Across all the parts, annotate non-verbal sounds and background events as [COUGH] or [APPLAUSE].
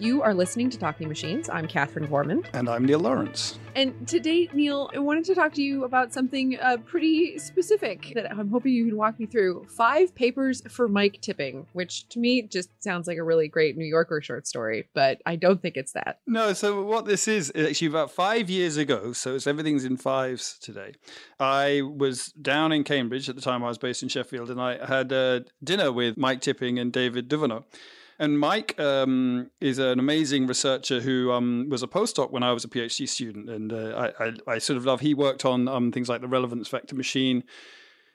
You are listening to Talking Machines. I'm Catherine Gorman. And I'm Neil Lawrence. And today, Neil, I wanted to talk to you about something uh, pretty specific that I'm hoping you can walk me through. Five papers for Mike Tipping, which to me just sounds like a really great New Yorker short story, but I don't think it's that. No, so what this is, actually about five years ago, so it's everything's in fives today. I was down in Cambridge at the time I was based in Sheffield, and I had a dinner with Mike Tipping and David Duvenaud. And Mike um, is an amazing researcher who um, was a postdoc when I was a PhD student, and uh, I, I, I, sort of love. He worked on um, things like the relevance vector machine.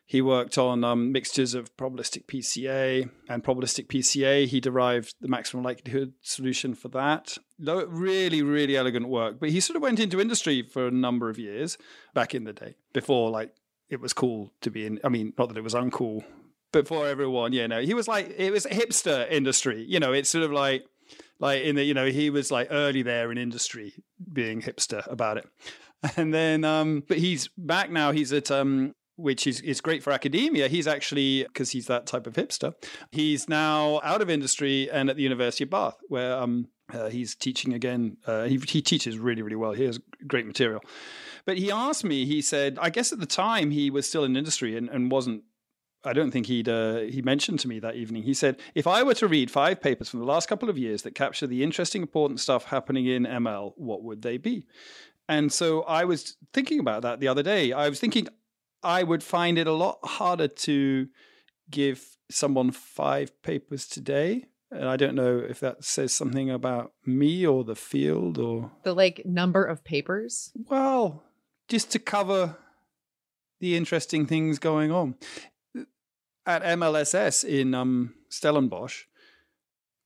He worked on um, mixtures of probabilistic PCA and probabilistic PCA. He derived the maximum likelihood solution for that. Really, really elegant work. But he sort of went into industry for a number of years back in the day before like it was cool to be in. I mean, not that it was uncool before everyone, you know, he was like it was hipster industry. You know, it's sort of like like in the you know he was like early there in industry being hipster about it. [LAUGHS] And then um but he's back now. He's at um which is, is great for academia. He's actually because he's that type of hipster he's now out of industry and at the university of bath where um uh, he's teaching again uh, he, he teaches really really well. He has great material. But he asked me he said i guess at the time he was still in industry and, and wasn't I don't think he'd uh, he mentioned to me that evening. He said, "If I were to read five papers from the last couple of years that capture the interesting, important stuff happening in ML, what would they be?" And so I was thinking about that the other day. I was thinking I would find it a lot harder to give someone five papers today. And I don't know if that says something about me or the field or the like number of papers. Well, just to cover the interesting things going on at MLSS in um, Stellenbosch,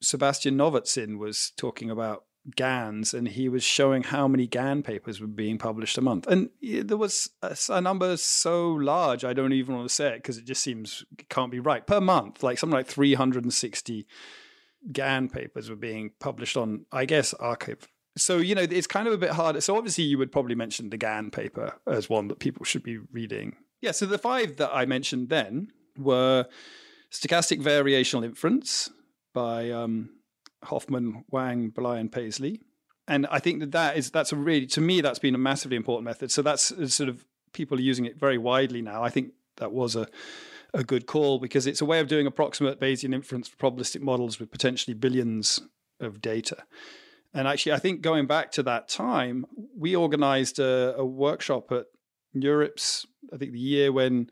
Sebastian Nowozin was talking about GANs and he was showing how many GAN papers were being published a month. And there was a, a number so large, I don't even want to say it because it just seems it can't be right. Per month, like something like 360 GAN papers were being published on, I guess, arXiv. So, you know, it's kind of a bit harder. So, obviously, you would probably mention the GAN paper as one that people should be reading. Yeah, so the five that I mentioned then were Stochastic Variational Inference by um, Hoffman, Wang, Blei, and Paisley. And I think that that is that's a really to me that's been a massively important method. So that's sort of people are using it very widely now. I think that was a a good call because it's a way of doing approximate Bayesian inference for probabilistic models with potentially billions of data. And actually, I think going back to that time, we organized a, a workshop at NeurIPS, I think the year when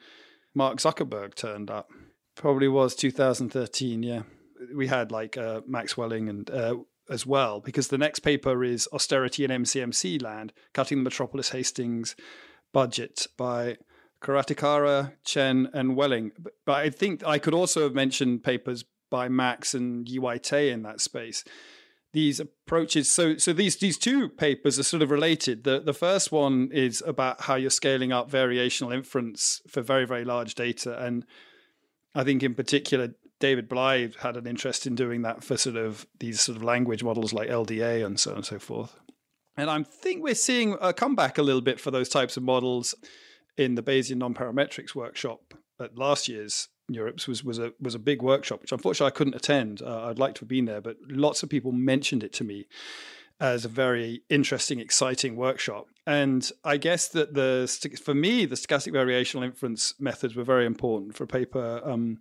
Mark Zuckerberg turned up. Probably was 2013. Yeah, we had like uh, Max Welling and uh, as well because the next paper is austerity in MCMC land, cutting the Metropolis Hastings budget by Korattikara, Chen, and Welling. But, I think I could also have mentioned papers by Max and Yi in that space these approaches. So, so these these two papers are sort of related. The the first one is about how you're scaling up variational inference for very very large data, and I think in particular David Blei had an interest in doing that for sort of these sort of language models like LDA and so on and so forth. And I think we're seeing a comeback a little bit for those types of models in the Bayesian nonparametrics workshop at last year's NeurIPS was was a was a big workshop, which unfortunately I couldn't attend. Uh, I'd like to have been there, but lots of people mentioned it to me as a very interesting, exciting workshop. And I guess that the for me the stochastic variational inference methods were very important for a paper um,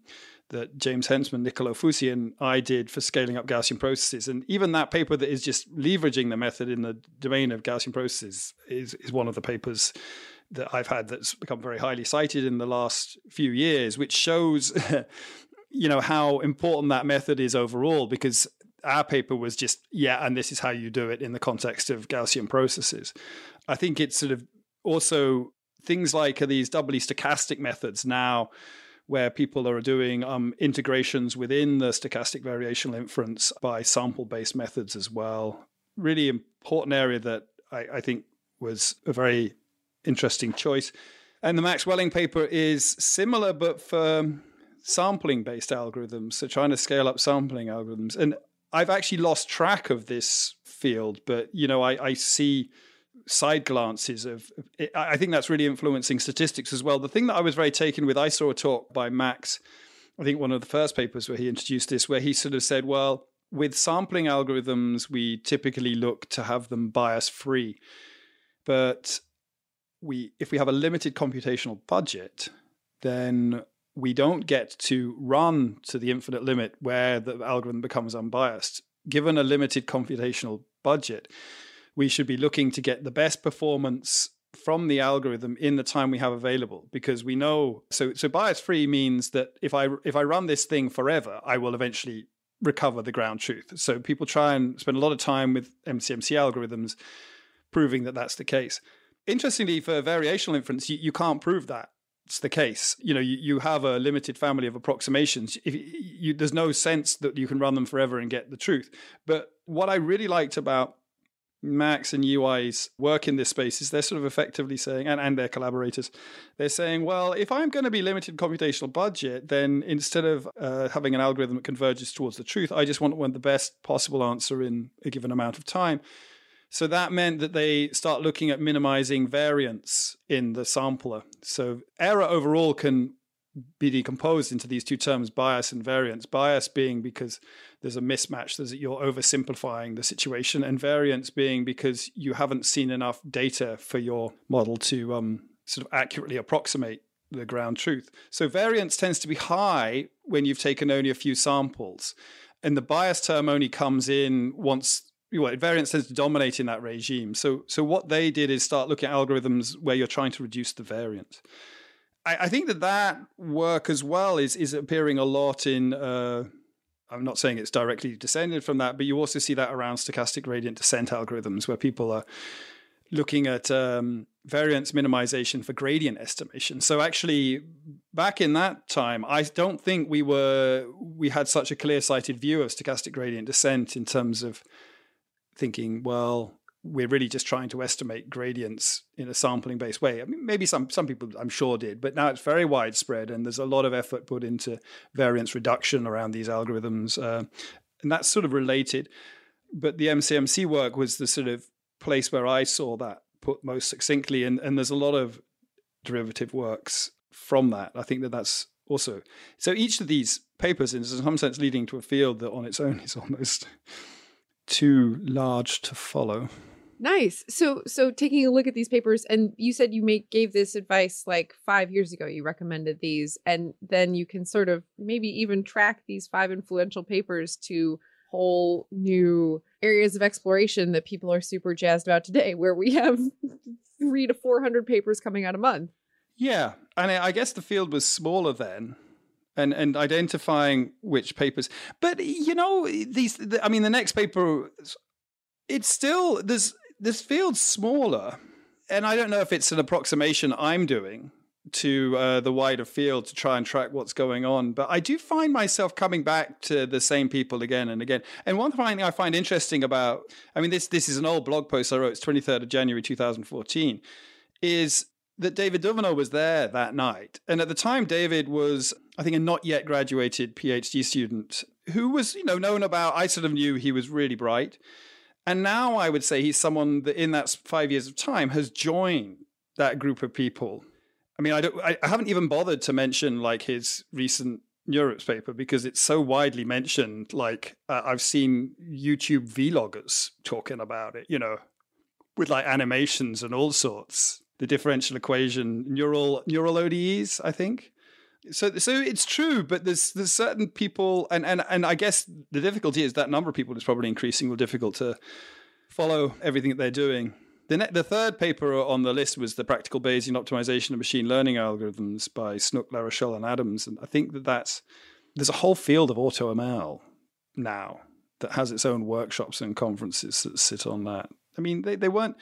that James Hensman, Niccolo Fusi, and I did for scaling up Gaussian processes. And even that paper that is just leveraging the method in the domain of Gaussian processes is is one of the papers that I've had that's become very highly cited in the last few years, which shows, [LAUGHS] you know, how important that method is overall. Because our paper was just, yeah, and this is how you do it in the context of Gaussian processes. I think it's sort of also things like these doubly stochastic methods now where people are doing um, integrations within the stochastic variational inference by sample based methods as well. Really important area that I, I, think was a very interesting choice. And the Max Welling paper is similar, but for sampling based algorithms. So trying to scale up sampling algorithms. And I've actually lost track of this field, but you know, I, I see side glances of I think that's really influencing statistics as well. The thing that I was very taken with, I saw a talk by Max, I think one of the first papers where he introduced this, where he sort of said, well, with sampling algorithms, we typically look to have them bias free. But we, if we have a limited computational budget, then we don't get to run to the infinite limit where the algorithm becomes unbiased. Given a limited computational budget, we should be looking to get the best performance from the algorithm in the time we have available because we know so so bias free means that if i if i run this thing forever i will eventually recover the ground truth so people try and spend a lot of time with mcmc algorithms proving that that's the case interestingly for variational inference you, you can't prove that it's the case. You know you, you have a limited family of approximations. If you, there's no sense that you can run them forever and get the truth. But what i really liked about Max and Yee Whye's work in this space is they're sort of effectively saying, and, and their collaborators, they're saying, well, if I'm going to be limited computational budget, then instead of uh, having an algorithm that converges towards the truth, I just want the best possible answer in a given amount of time. So that meant that they start looking at minimizing variance in the sampler. So error overall can be decomposed into these two terms, bias and variance. Bias being because there's a mismatch, there's you're oversimplifying the situation, and variance being because you haven't seen enough data for your model to um, sort of accurately approximate the ground truth. So variance tends to be high when you've taken only a few samples, and the bias term only comes in once. Well, variance tends to dominate in that regime. So, so what they did is start looking at algorithms where you're trying to reduce the variance. I, I think that that work as well is is appearing a lot in. Uh, I'm not saying it's directly descended from that, but you also see that around stochastic gradient descent algorithms where people are looking at um, variance minimization for gradient estimation. So actually, back in that time, I don't think we were we had such a clear sighted view of stochastic gradient descent in terms of thinking, well, we're really just trying to estimate gradients in a sampling based way. I mean, maybe some some people I'm sure did, but now it's very widespread, and there's a lot of effort put into variance reduction around these algorithms, uh, and that's sort of related. But the MCMC work was the sort of place where I saw that put most succinctly, and and there's a lot of derivative works from that. I think that that's also so. Each of these papers is in some sense leading to a field that on its own is almost too large to follow. Nice. So so taking a look at these papers and you said you make gave this advice like 5 years ago you recommended these and then you can sort of maybe even track these five influential papers to whole new areas of exploration that people are super jazzed about today where we have [LAUGHS] 3 to 400 papers coming out a month. Yeah, and I guess the field was smaller then and and identifying which papers. But you know, these. The, I mean, the next paper, it's still there's this field's smaller, and I don't know if it's an approximation I'm doing to uh, the wider field to try and track what's going on. But I do find myself coming back to the same people again and again. And one thing I find interesting about, I mean, this this is an old blog post I wrote. It's 23rd of January 2014. Is that David Duvenaud was there that night. And at the time, David was, I think, a not yet graduated PhD student who was, you know, known about, I sort of knew he was really bright. And now I would say he's someone that in that five years of time has joined that group of people. I mean, I don't, I haven't even bothered to mention like his recent NeurIPS paper because it's so widely mentioned. Like uh, I've seen YouTube vloggers talking about it, you know, with like animations and all sorts. The differential equation, neural neural ODEs, I think. So so it's true but there's there's certain people and and and i guess the difficulty is that number of people is probably increasing more difficult to follow everything that they're doing. The, ne- the third paper on the list was the practical bayesian optimization of machine learning algorithms by Snoek larochelle and adams and i think that that's there's a whole field of automl now that has its own workshops and conferences that sit on that. I mean they, they weren't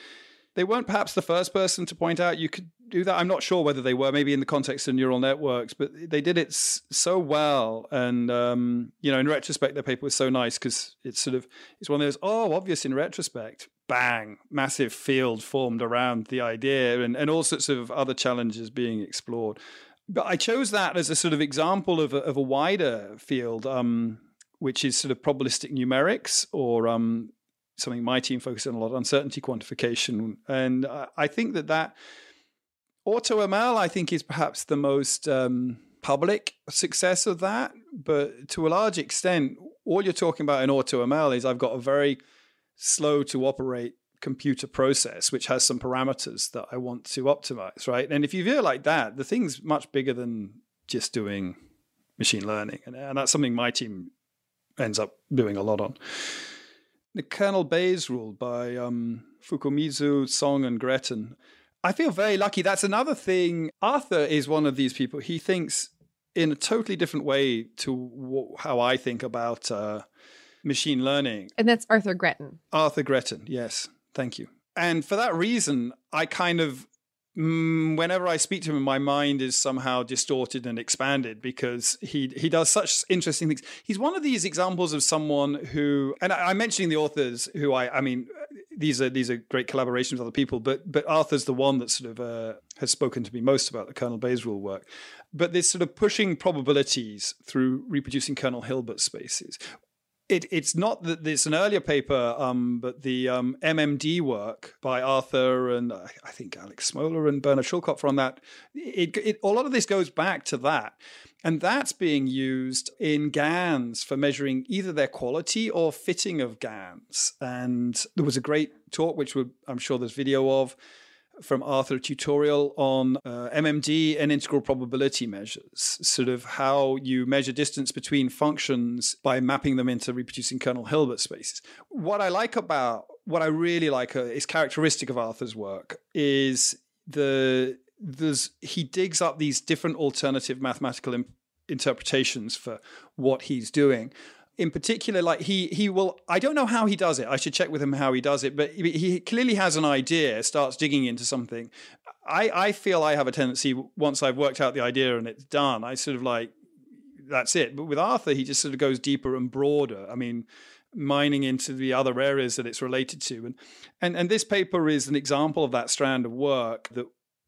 they weren't perhaps the first person to point out you could do that. I'm not sure whether they were, maybe in the context of neural networks, but they did it so well. And um, you know, in retrospect, their paper was so nice because it's sort of it's one of those oh, obvious in retrospect. Bang, massive field formed around the idea, and and all sorts of other challenges being explored. But I chose that as a sort of example of a, of a wider field, um, which is sort of probabilistic numerics, or um, something my team focuses on a lot, uncertainty quantification, and I think that that AutoML, I think, is perhaps the most um, public success of that. But to a large extent, all you're talking about in AutoML is I've got a very slow to operate computer process which has some parameters that I want to optimize, right? And if you view it like that, the thing's much bigger than just doing machine learning. And, and that's something my team ends up doing a lot on. The Kernel Bayes rule by um, Fukumizu, Song, and Gretton. I feel very lucky. That's another thing. Arthur is one of these people. He thinks in a totally different way to how I think about uh, machine learning. And that's Arthur Gretton. Arthur Gretton, yes. Thank you. And for that reason, I kind of whenever I speak to him, my mind is somehow distorted and expanded because he he does such interesting things. He's one of these examples of someone who, and I, am mentioning the authors who I, I mean, these are these are great collaborations with other people, but but Arthur's the one that sort of uh, has spoken to me most about the Kernel Bayes rule work. But this sort of pushing probabilities through reproducing kernel Hilbert spaces, it, it's not that it's an earlier paper, um, but the um, MMD work by Arthur and I think Alex Smola and Bernhard Schölkopf on that. It, it, a lot of this goes back to that. And that's being used in GANs for measuring either their quality or fitting of GANs. And there was a great talk, which I'm sure there's video of, from Arthur tutorial on uh, MMD and integral probability measures, sort of how you measure distance between functions by mapping them into reproducing kernel Hilbert spaces. What I like about what I really like uh, is characteristic of Arthur's work is the there's he digs up these different alternative mathematical imp- interpretations for what he's doing in particular, like he he will. I don't know how he does it. I should check with him how he does it. But he clearly has an idea, starts digging into something. I I feel I have a tendency once I've worked out the idea and it's done. I sort of like that's it. But with Arthur, he just sort of goes deeper and broader. I mean, mining into the other areas that it's related to, and and and this paper is an example of that strand of work that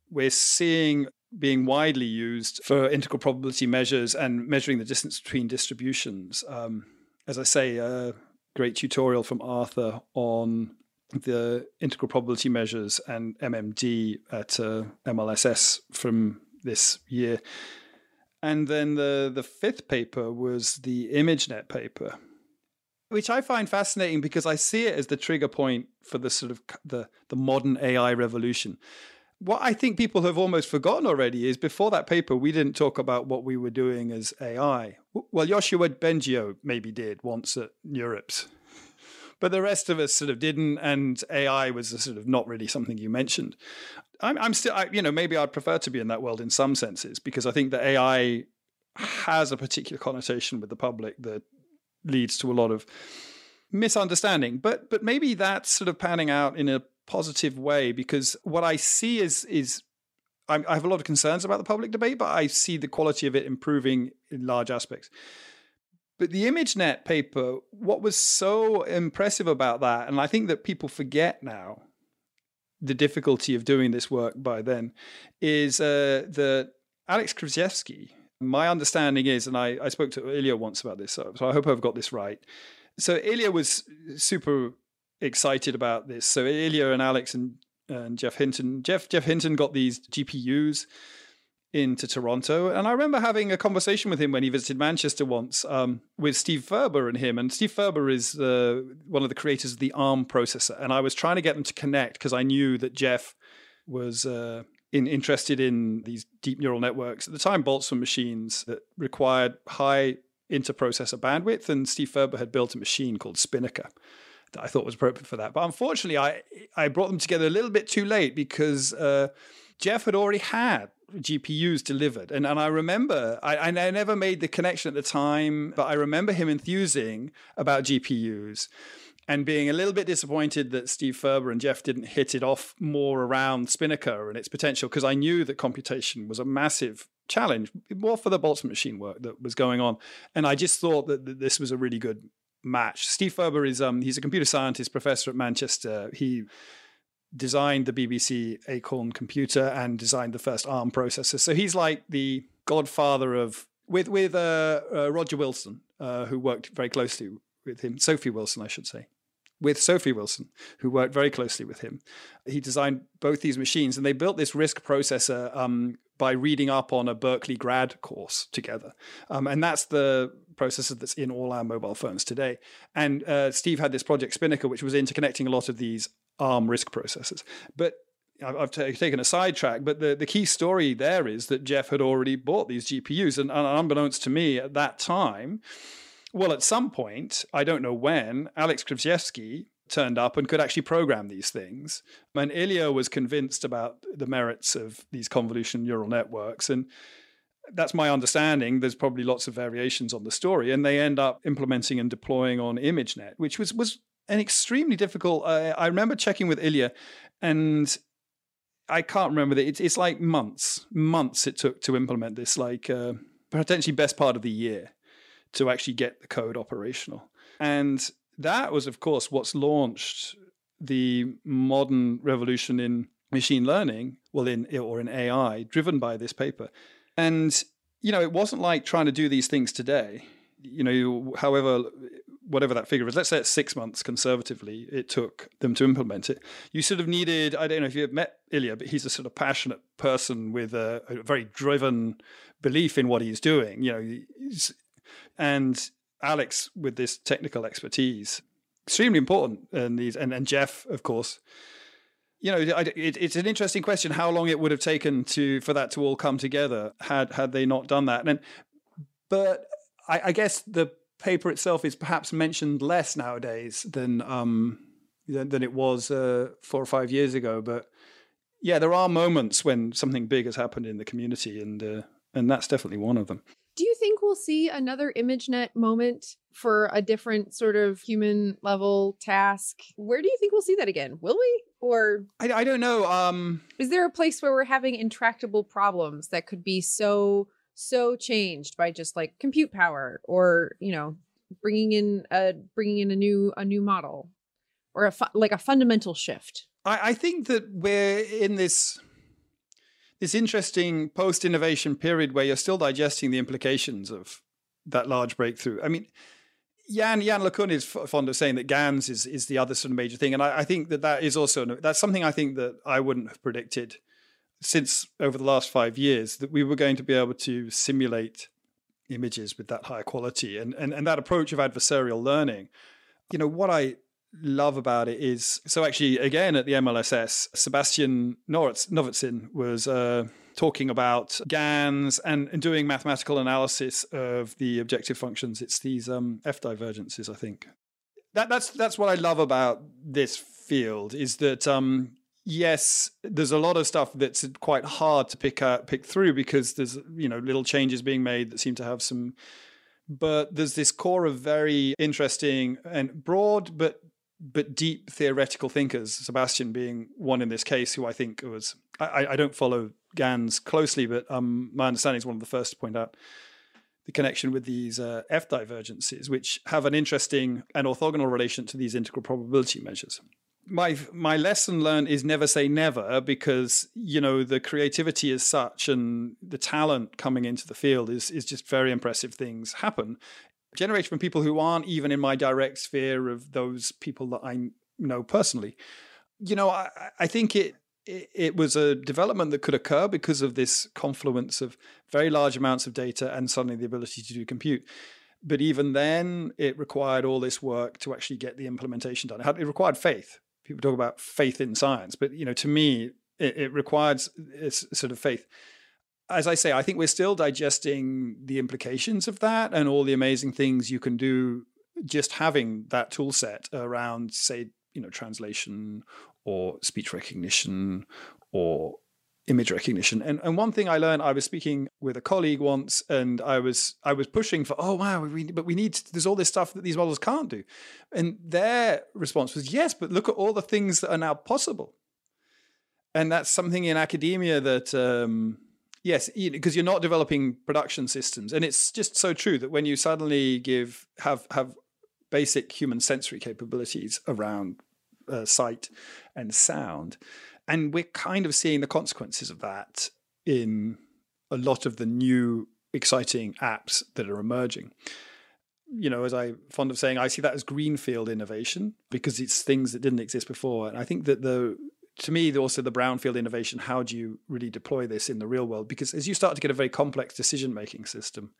we're seeing being widely used for integral probability measures and measuring the distance between distributions. Um, as I say, a great tutorial from Arthur on the integral probability measures and MMD at uh, MLSS from this year. And then the, the fifth paper was the ImageNet paper, which I find fascinating because I see it as the trigger point for the sort of the, the modern AI revolution what I think people have almost forgotten already is before that paper, we didn't talk about what we were doing as AI. Well, Yoshua Bengio maybe did once at NeurIPS, but the rest of us sort of didn't, and AI was sort of not really something you mentioned. I'm, I'm still, I, you know, maybe I'd prefer to be in that world in some senses because I think that AI has a particular connotation with the public that leads to a lot of misunderstanding. But but maybe that's sort of panning out in a positive way because what I see is is I'm, i have a lot of concerns about the public debate, but I see the quality of it improving in large aspects. But the ImageNet paper, what was so impressive about that, and I think that people forget now the difficulty of doing this work by then, is uh, that Alex Krizhevsky, my understanding is, and I, I spoke to Ilya once about this, so, so I hope I've got this right. So Ilya was super excited about this. So Ilya and Alex and, and Geoff Hinton, Jeff Geoff Hinton got these GPUs into Toronto, and I remember having a conversation with him when he visited Manchester once um, with Steve Furber and him. And Steve Furber is uh, one of the creators of the ARM processor, and I was trying to get them to connect because I knew that Jeff was. Uh, in, interested in these deep neural networks at the time, Boltzmann machines that required high interprocessor bandwidth, and Steve Furber had built a machine called Spinnaker, that I thought was appropriate for that. But unfortunately, I I brought them together a little bit too late because uh, Jeff had already had GPUs delivered. And, and I remember, I, I never made the connection at the time, but I remember him enthusing about GPUs and being a little bit disappointed that Steve Furber and Jeff didn't hit it off more around Spinnaker and its potential because I knew that computation was a massive challenge, more for the Boltzmann machine work that was going on. And I just thought that this was a really good match. Steve Furber is um he's a computer scientist professor at Manchester. He designed the BBC Acorn computer and designed the first ARM processor. So he's like the godfather of with with uh, uh, Roger Wilson, uh, who worked very closely with him. Sophie Wilson, I should say. With Sophie Wilson, who worked very closely with him, he designed both these machines, and they built this RISC processor um, by reading up on a Berkeley grad course together, um, and that's the processor that's in all our mobile phones today. And uh, Steve had this project Spinnaker, which was interconnecting a lot of these ARM RISC processors. But I've t- taken a sidetrack, but the, the key story there is that Jeff had already bought these GPUs. And, and unbeknownst to me at that time, well, at some point, I don't know when, Alex Krizhevsky turned up and could actually program these things. And Ilya was convinced about the merits of these convolution neural networks. And that's my understanding. There's probably lots of variations on the story. And they end up implementing and deploying on ImageNet, which was, was an extremely difficult. Uh, I remember checking with Ilya, and I can't remember that. It's, it's like months, months it took to implement this, like uh, potentially best part of the year to actually get the code operational. And that was, of course, what's launched the modern revolution in machine learning, well, in or in AI, driven by this paper. And you know, it wasn't like trying to do these things today. You know, however, whatever that figure is, let's say it's six months conservatively, it took them to implement it. You sort of needed, I don't know if you've met Ilya, but he's a sort of passionate person with a, a very driven belief in what he's doing. You know, and Alex with this technical expertise, extremely important. And these, and, and Jeff, of course. You know, it, it's an interesting question how long it would have taken to for that to all come together had had they not done that. And but I, I guess the paper itself is perhaps mentioned less nowadays than um, than, than it was uh, four or five years ago. But yeah, there are moments when something big has happened in the community, and uh, and that's definitely one of them. Do you think we'll see another ImageNet moment for a different sort of human level task? Where do you think we'll see that again? Will we? Or I, I don't know. Um, is there a place where we're having intractable problems that could be so so changed by just like compute power or you know bringing in a bringing in a new a new model or a fu- like a fundamental shift? I, I think that we're in this this interesting post innovation period where you're still digesting the implications of that large breakthrough. I mean, Yann Yann LeCun is fond of saying that GANs is is the other sort of major thing, and I, I think that that is also that's something I think that I wouldn't have predicted since over the last five years that we were going to be able to simulate images with that higher quality and and, and that approach of adversarial learning. You know what I love about it is so actually again at the MLSS, Sebastian Nowozin was uh, talking about GANs and, and, doing mathematical analysis of the objective functions. It's these um, F divergences, I think. That, that's that's what I love about this field is that um, yes, there's a lot of stuff that's quite hard to pick out, pick through because there's you know little changes being made that seem to have some but there's this core of very interesting and broad but but deep theoretical thinkers, Sebastian being one in this case, who I think was, I, I don't follow GANs closely, but um, my understanding is one of the first to point out the connection with these uh, F divergences, which have an interesting and orthogonal relation to these integral probability measures. My my lesson learned is never say never because you know the creativity is such and the talent coming into the field is is just very impressive things happen generated from people who aren't even in my direct sphere of those people that I know personally. You know, I, I think it, it, it was a development that could occur because of this confluence of very large amounts of data and suddenly the ability to do compute. But even then, it required all this work to actually get the implementation done. It, had, it required faith. People talk about faith in science, but you know, to me, it, it required sort of faith as I say, I think we're still digesting the implications of that and all the amazing things you can do just having that tool set around, say, you know, translation or speech recognition or image recognition. And and one thing I learned, I was speaking with a colleague once, and I was I was pushing for, oh wow, we, but we need there's all this stuff that these models can't do, and their response was yes, but look at all the things that are now possible. And that's something in academia that um, Yes, because you're not developing production systems, and it's just so true that when you suddenly give have have basic human sensory capabilities around uh, sight and sound, and we're kind of seeing the consequences of that in a lot of the new exciting apps that are emerging. You know, as I'm fond of saying, I see that as greenfield innovation because it's things that didn't exist before, and I think that the to me, also the brownfield innovation, how do you really deploy this in the real world? Because as you start to get a very complex decision making system,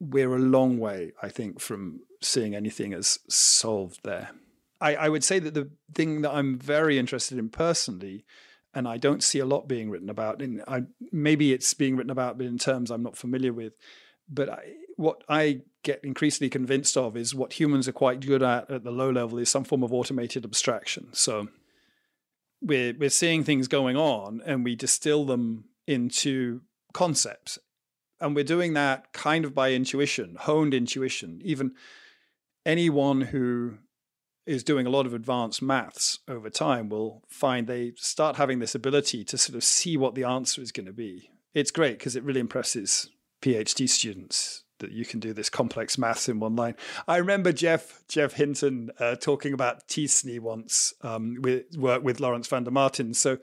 we're a long way, I think, from seeing anything as solved there. I, I would say that the thing that I'm very interested in personally, and I don't see a lot being written about, and I, maybe it's being written about but in terms I'm not familiar with, but I, what I get increasingly convinced of is what humans are quite good at at the low level is some form of automated abstraction. So we're we're seeing things going on and we distill them into concepts. And we're doing that kind of by intuition, honed intuition. Even anyone who is doing a lot of advanced maths over time will find they start having this ability to sort of see what the answer is going to be. It's great because it really impresses PhD students that you can do this complex maths in one line. I remember Jeff Geoff Hinton uh, talking about t-SNE once um, with work with Laurens van der Maaten. So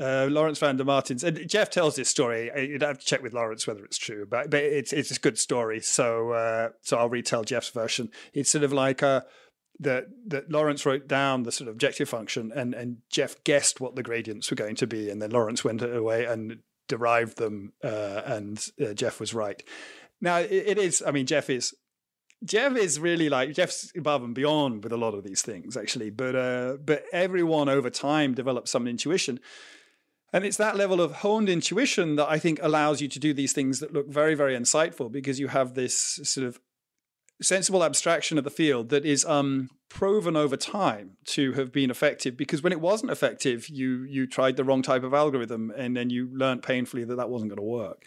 uh, Laurens van der Maaten and Jeff tells this story. You'd have to check with Laurens whether it's true, but but it's it's a good story. So uh, so I'll retell Jeff's version. It's sort of like uh, that that Laurens wrote down the sort of objective function, and and Geoff guessed what the gradients were going to be, and then Laurens went away and derived them, uh, and uh, Geoff was right. Now it, it is. I mean, Jeff is Jeff is really like Jeff's above and beyond with a lot of these things, actually. But uh, but everyone over time develops some intuition, and it's that level of honed intuition that I think allows you to do these things that look very very insightful because you have this sort of sensible abstraction of the field that is um, proven over time to have been effective because when it wasn't effective you you tried the wrong type of algorithm and then you learned painfully that that wasn't going to work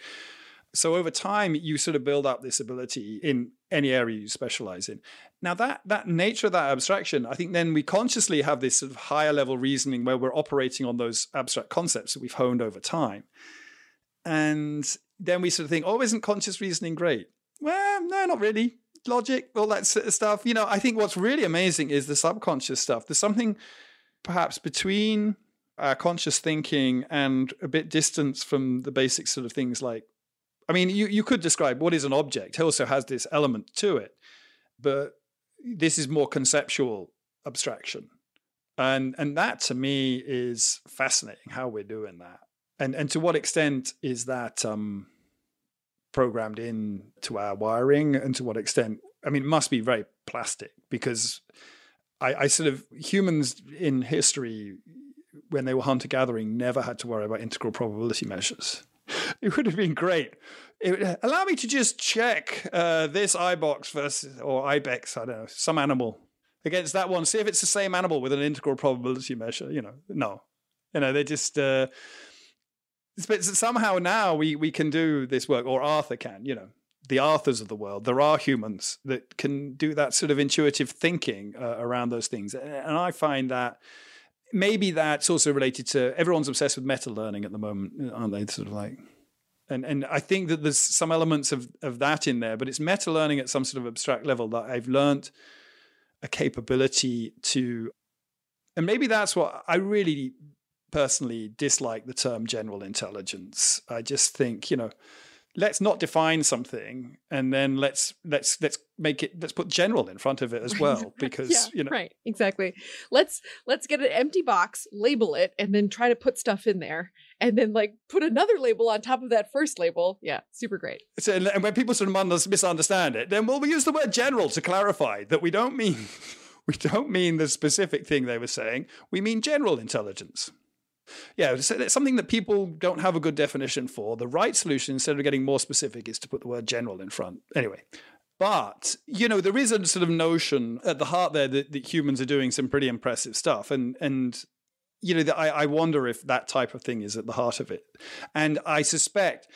so over time, you sort of build up this ability in any area you specialize in. Now that that nature of that abstraction, I think then we consciously have this sort of higher level reasoning where we're operating on those abstract concepts that we've honed over time. And then we sort of think, oh, isn't conscious reasoning great? Well, no, not really. Logic, all that sort of stuff. You know, I think what's really amazing is the subconscious stuff. There's something perhaps between our conscious thinking and a bit distance from the basic sort of things like I mean, you, you could describe what is an object. Also has this element to it, but this is more conceptual abstraction. And and that to me is fascinating how we're doing that. And and to what extent is that um, programmed in to our wiring and to what extent I mean it must be very plastic because I, I sort of humans in history when they were hunter gathering never had to worry about integral probability measures [LAUGHS] it would have been great. It, allow me to just check uh, this iBox versus or ibex, I don't know, some animal against that one. See if it's the same animal with an integral probability measure. You know, no, you know they just. Uh, but somehow now we we can do this work, or Arthur can. You know, the Arthurs of the world. There are humans that can do that sort of intuitive thinking uh, around those things, and I find that maybe that's also related to everyone's obsessed with meta learning at the moment, aren't they? Sort of like and and I think that there's some elements of of that in there, but it's meta learning at some sort of abstract level that I've learned a capability to, and maybe that's what I really personally dislike the term general intelligence. I just think you know let's not define something and then let's let's let's make it let's put general in front of it as [LAUGHS] well because yeah, you know. right exactly. Let's let's get an empty box label it and then try to put stuff in there and then like put another label on top of that first label. Yeah super great. So and when people sort of misunderstand it then we'll we use the word general to clarify that we don't mean [LAUGHS] we don't mean the specific thing they were saying. We mean general intelligence yeah, it's something that people don't have a good definition for. The right solution, instead of getting more specific, is to put the word general in front. Anyway, but, you know, there is a sort of notion at the heart there that, that humans are doing some pretty impressive stuff. And, and you know, I, I wonder if that type of thing is at the heart of it. And I suspect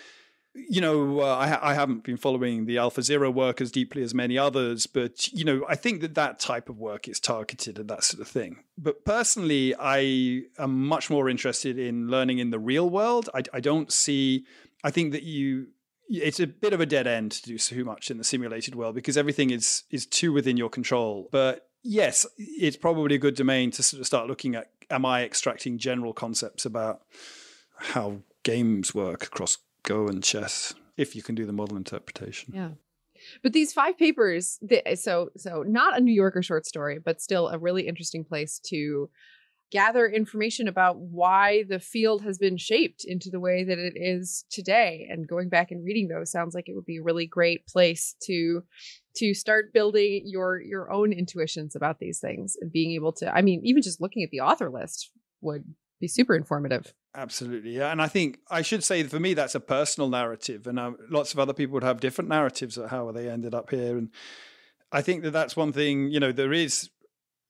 you know, uh, I, I, haven't been following the Alpha Zero work as deeply as many others, but you know, I think that that type of work is targeted at that sort of thing. But personally, I am much more interested in learning in the real world. I, I don't see. I think that you. It's a bit of a dead end to do so much in the simulated world because everything is is too within your control. But yes, it's probably a good domain to sort of start looking at. Am I extracting general concepts about how games work across Go and chess if you can do the model interpretation. Yeah. But these five papers, so so not a New Yorker short story, but still a really interesting place to gather information about why the field has been shaped into the way that it is today and going back and reading those sounds like it would be a really great place to to start building your your own intuitions about these things and being able to i mean even just looking at the author list would be super informative absolutely yeah and i think i should say for me that's a personal narrative and uh, lots of other people would have different narratives of how they ended up here and i think that that's one thing you know there is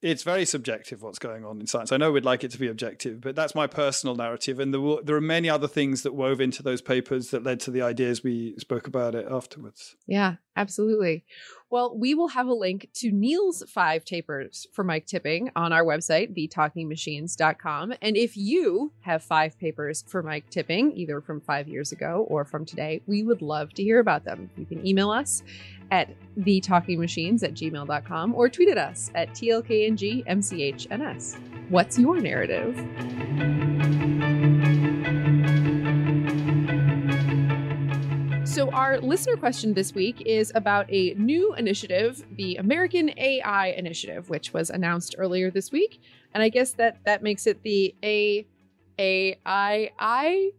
it's very subjective what's going on in science. I know we'd like it to be objective, but that's my personal narrative. And there, there are many other things that wove into those papers that led to the ideas we spoke about it afterwards. Yeah, absolutely. Well, we will have a link to Neil's five tapers for Mike Tipping on our website, thetalkingmachines.com. And if you have five papers for Mike Tipping, either from five years ago or from today, we would love to hear about them. You can email us at thetalkingmachines at gmail.com or tweet at us at tlkngmchns. What's your narrative? So, our listener question this week is about a new initiative, the American AI Initiative, which was announced earlier this week. And I guess that that makes it the A A I I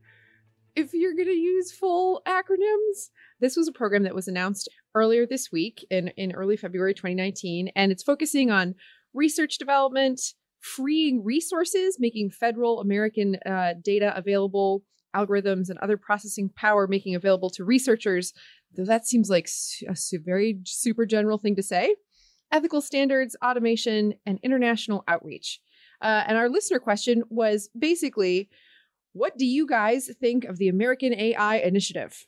if you're going to use full acronyms. This was a program that was announced earlier this week in, in early February 2019, and it's focusing on research development, freeing resources, making federal American uh, data available, algorithms and other processing power making available to researchers. Though that seems like a very super general thing to say. Ethical standards, automation, and international outreach. Uh, and our listener question was basically, what do you guys think of the American AI Initiative?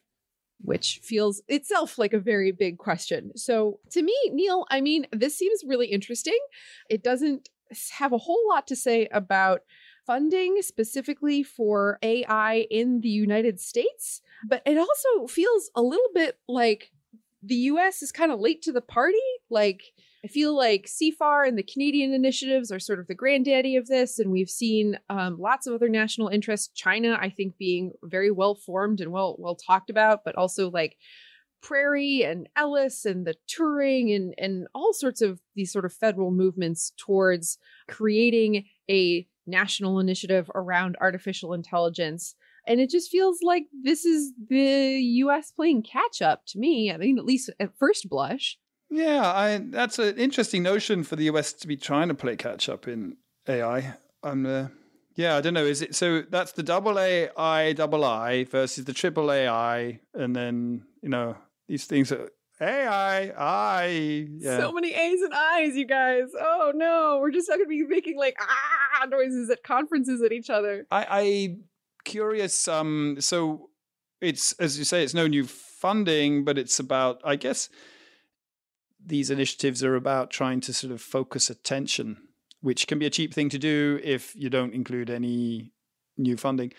which feels itself like a very big question. So, to me, Neil, I mean, this seems really interesting. It doesn't have a whole lot to say about funding specifically for AI in the United States, but it also feels a little bit like the US is kind of late to the party. Like, I feel like CIFAR and the Canadian initiatives are sort of the granddaddy of this, and we've seen um, lots of other national interests. China, I think, being very well formed and well well talked about, but also like Prairie and Ellis and the Turing and and all sorts of these sort of federal movements towards creating a national initiative around artificial intelligence. And it just feels like this is the US playing catch up to me. I mean, at least at first blush. Yeah, I, that's an interesting notion for the US to be trying to play catch up in AI. I'm, uh, yeah, I don't know. Is it so? That's the double AI, double I versus the triple AI, and then you know these things are AI, I. Yeah. So many A's and I's, you guys. Oh no, we're just not going to be making like ah noises at conferences at each other. I, I curious. Um, so it's as you say, it's no new funding, but it's about, I guess these initiatives are about trying to sort of focus attention, which can be a cheap thing to do if you don't include any new funding.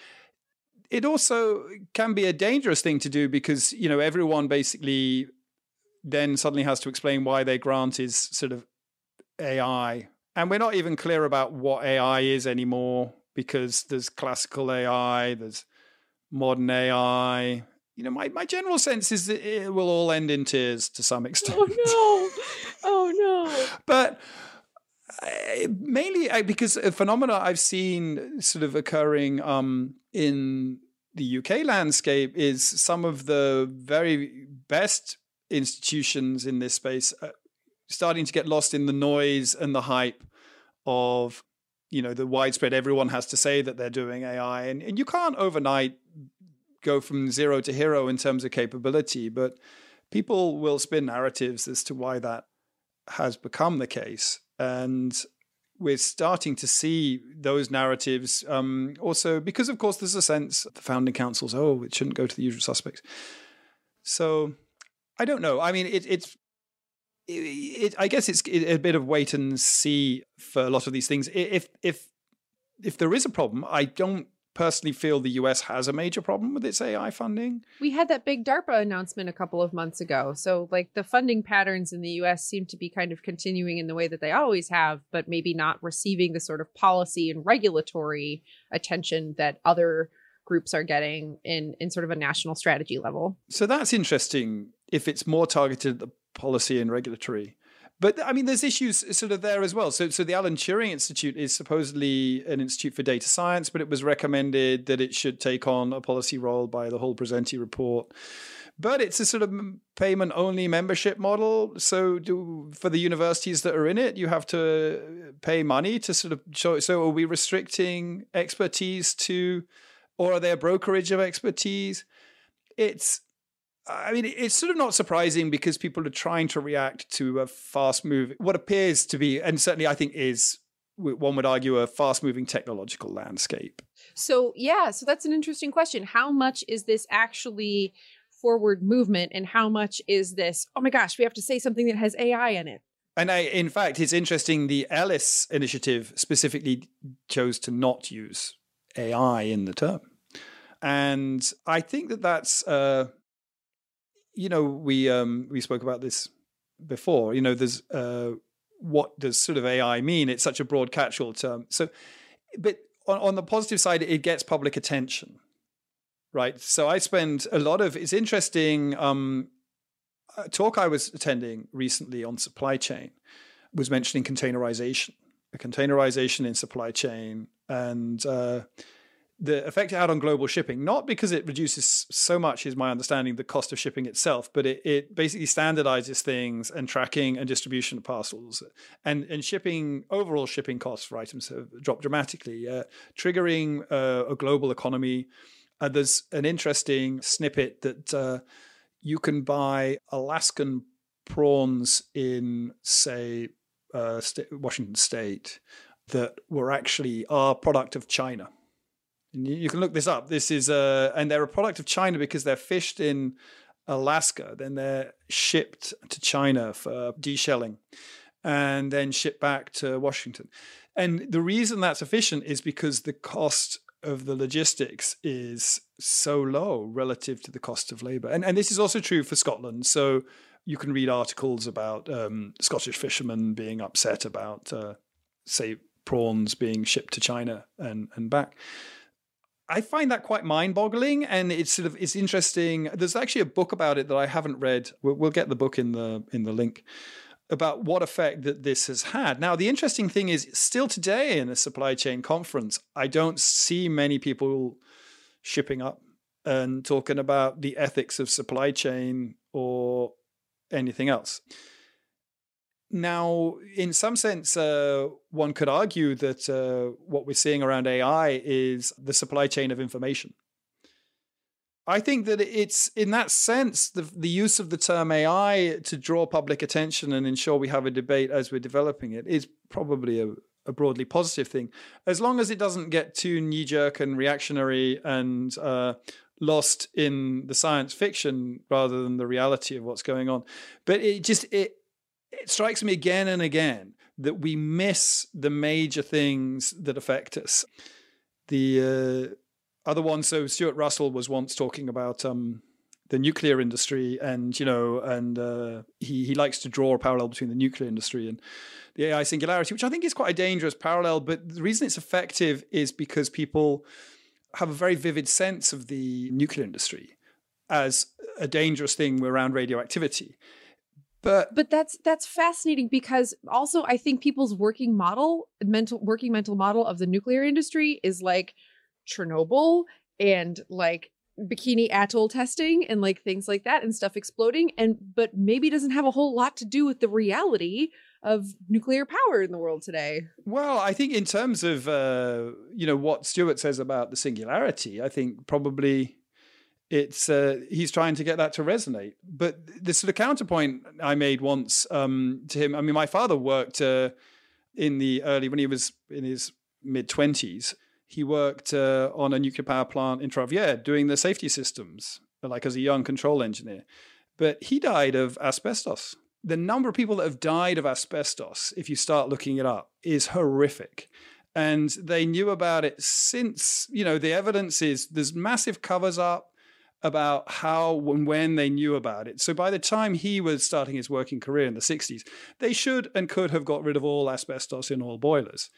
It also can be a dangerous thing to do because, you know, everyone basically then suddenly has to explain why their grant is sort of AI. And we're not even clear about what AI is anymore because there's classical AI, there's modern AI, you know, my, my general sense is that it will all end in tears to some extent. Oh no! Oh no! [LAUGHS] but uh, mainly uh, because a phenomena I've seen sort of occurring um, in the UK landscape is some of the very best institutions in this space uh, starting to get lost in the noise and the hype of you know the widespread everyone has to say that they're doing AI and, and you can't overnight go from zero to hero in terms of capability, but people will spin narratives as to why that has become the case. And we're starting to see those narratives um, also because, of course, there's a sense the founding councils, oh, it shouldn't go to the usual suspects. So I don't know. I mean, it, it's. It, it, I guess it's a bit of wait and see for a lot of these things. If if if there is a problem, I don't personally feel the US has a major problem with its AI funding. We had that big DARPA announcement a couple of months ago. So, like, the funding patterns in the US seem to be kind of continuing in the way that they always have, but maybe not receiving the sort of policy and regulatory attention that other groups are getting in in sort of a national strategy level. So that's interesting if it's more targeted at the policy and regulatory. But I mean, there's issues sort of there as well. So, so the Alan Turing Institute is supposedly an institute for data science, but it was recommended that it should take on a policy role by the Hall Pesenti report. But it's a sort of payment only membership model. So, do, for the universities that are in it, you have to pay money to sort of show. So, are we restricting expertise to, or are there brokerage of expertise? It's I mean, it's sort of not surprising because people are trying to react to a fast move, what appears to be, and certainly I think is, one would argue, a fast moving technological landscape. So, yeah, so that's an interesting question. How much is this actually forward movement, and how much is this, oh my gosh, we have to say something that has AI in it? And I, in fact, it's interesting. The Ellis initiative specifically chose to not use AI in the term. And I think that that's uh, you know, we um, we spoke about this before. You know, there's uh, what does sort of AI mean? It's such a broad catch-all term. So, but on, on the positive side, it gets public attention, right? So I spend a lot of. It's interesting. Um, a talk I was attending recently on supply chain was mentioning containerization, containerization in supply chain, and uh, the effect it had on global shipping, not because it reduces so much, is my understanding, the cost of shipping itself, but it, it basically standardizes things and tracking and distribution of parcels. And, and shipping, overall shipping costs for items have dropped dramatically, uh, triggering uh, a global economy. Uh, there's an interesting snippet that uh, you can buy Alaskan prawns in, say, uh, St- Washington State that were actually our product of China you can look this up. This is uh, and they're a product of China because they're fished in Alaska, then they're shipped to China for deshelling, and then shipped back to Washington. And the reason that's efficient is because the cost of the logistics is so low relative to the cost of labor. And and this is also true for Scotland. So you can read articles about um, Scottish fishermen being upset about, uh, say, prawns being shipped to China and and back. I find that quite mind-boggling, and it's sort of it's interesting. There's actually a book about it that I haven't read. We'll, we'll get the book in the in the link about what effect that this has had. Now, the interesting thing is, still today in a supply chain conference, I don't see many people shipping up and talking about the ethics of supply chain or anything else. Now, in some sense, uh, one could argue that uh, what we're seeing around AI is the supply chain of information. I think that it's in that sense the the use of the term AI to draw public attention and ensure we have a debate as we're developing it is probably a, a broadly positive thing, as long as it doesn't get too knee jerk and reactionary and uh, lost in the science fiction rather than the reality of what's going on. But it just it it strikes me again and again that we miss the major things that affect us. The uh, other one, so Stuart Russell was once talking about um, the nuclear industry, and you know, and uh, he he likes to draw a parallel between the nuclear industry and the AI singularity, which I think is quite a dangerous parallel. But the reason it's effective is because people have a very vivid sense of the nuclear industry as a dangerous thing around radioactivity. But but that's that's fascinating because also I think people's working model, mental working mental model of the nuclear industry is like Chernobyl and like bikini atoll testing and like things like that and stuff exploding and but maybe doesn't have a whole lot to do with the reality of nuclear power in the world today. Well, I think in terms of uh, you know what Stuart says about the singularity, I think probably it's uh, he's trying to get that to resonate. But the sort of counterpoint I made once um, to him, I mean, my father worked uh, in the early when he was in his mid twenties. He worked uh, on a nuclear power plant in Trois-Rivières doing the safety systems, like as a young control engineer. But he died of asbestos. The number of people that have died of asbestos, if you start looking it up, is horrific and they knew about it since you know the evidence is there's massive covers up about how and when they knew about it. So by the time he was starting his working career in the 60s, they should and could have got rid of all asbestos in all boilers.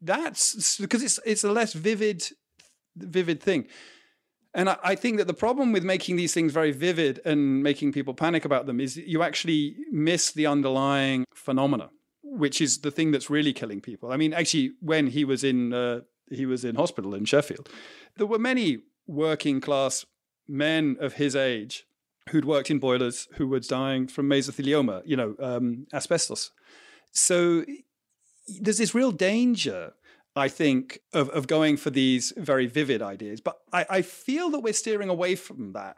That's because it's it's a less vivid vivid thing. And I, think that the problem with making these things very vivid and making people panic about them is you actually miss the underlying phenomena, which is the thing that's really killing people. I mean, actually, when he was in uh, he was in hospital in Sheffield, there were many working class men of his age who'd worked in boilers who were dying from mesothelioma, you know, um, asbestos. So there's this real danger I think, of, of going for these very vivid ideas. But I, I feel that we're steering away from that.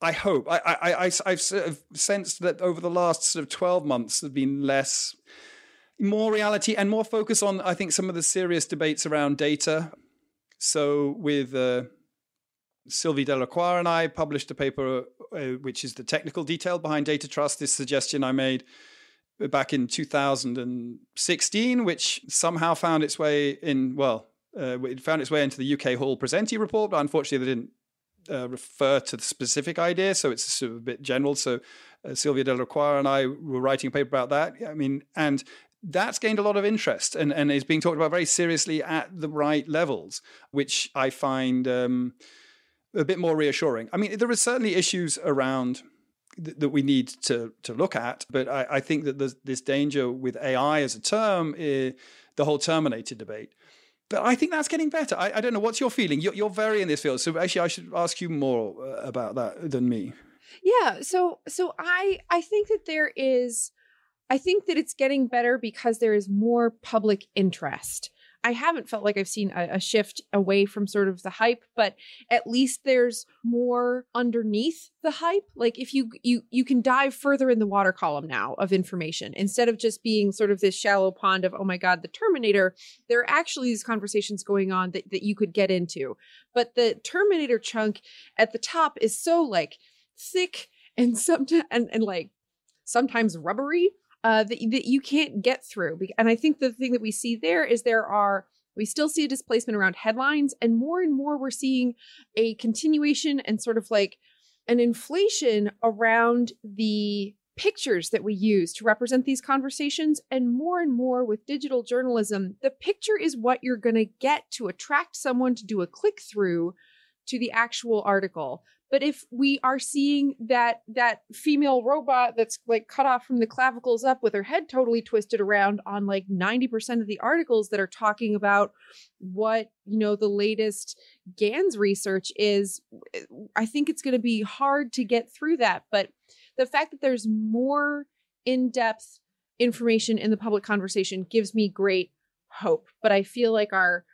I hope. I, I, I, I've sort of sensed that over the last sort of 12 months, there's been less, more reality and more focus on, I think, some of the serious debates around data. So with uh, Sylvie Delacroix and I published a paper, uh, which is the technical detail behind data trust, this suggestion I made back in 2016, which somehow found its way in, well, uh, it found its way into the UK Hall Pesenti report, but unfortunately they didn't uh, refer to the specific idea, so it's sort of a bit general. So uh, Sylvie Delacroix and I were writing a paper about that. I mean, and that's gained a lot of interest and, and is being talked about very seriously at the right levels, which I find um, a bit more reassuring. I mean, there are certainly issues around that we need to to look at. But I, I think that this danger with AI as a term, uh, the whole Terminator debate. But I think that's getting better. I, I don't know. What's your feeling? You're, you're, very in this field, so actually, I should ask you more uh, about that than me. Yeah. So so I I think that there is. I think that it's getting better because there is more public interest. I haven't felt like I've seen a, a, shift away from sort of the hype, but at least there's more underneath the hype. Like if you you you can dive further in the water column now of information instead of just being sort of this shallow pond of oh my god the Terminator. There are actually these conversations going on that that you could get into, but the Terminator chunk at the top is so like thick and sometimes and, and like sometimes rubbery uh, that, that you can't get through. And I think the thing that we see there is there are we still see a displacement around headlines, and more and more we're seeing a continuation and sort of like an inflation around the pictures that we use to represent these conversations. And more and more with digital journalism, the picture is what you're going to get to attract someone to do a click through to the actual article. But if we are seeing that that female robot that's like cut off from the clavicles up with her head totally twisted around on like 90% of the articles that are talking about what, you know, the latest GANS research is, I think it's going to be hard to get through that. But the fact that there's more in-depth information in the public conversation gives me great hope. But I feel like our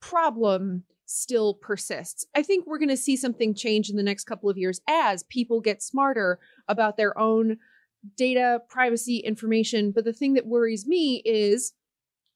problem still persists. I think we're going to see something change in the next couple of years as people get smarter about their own data, privacy, information. But the thing that worries me is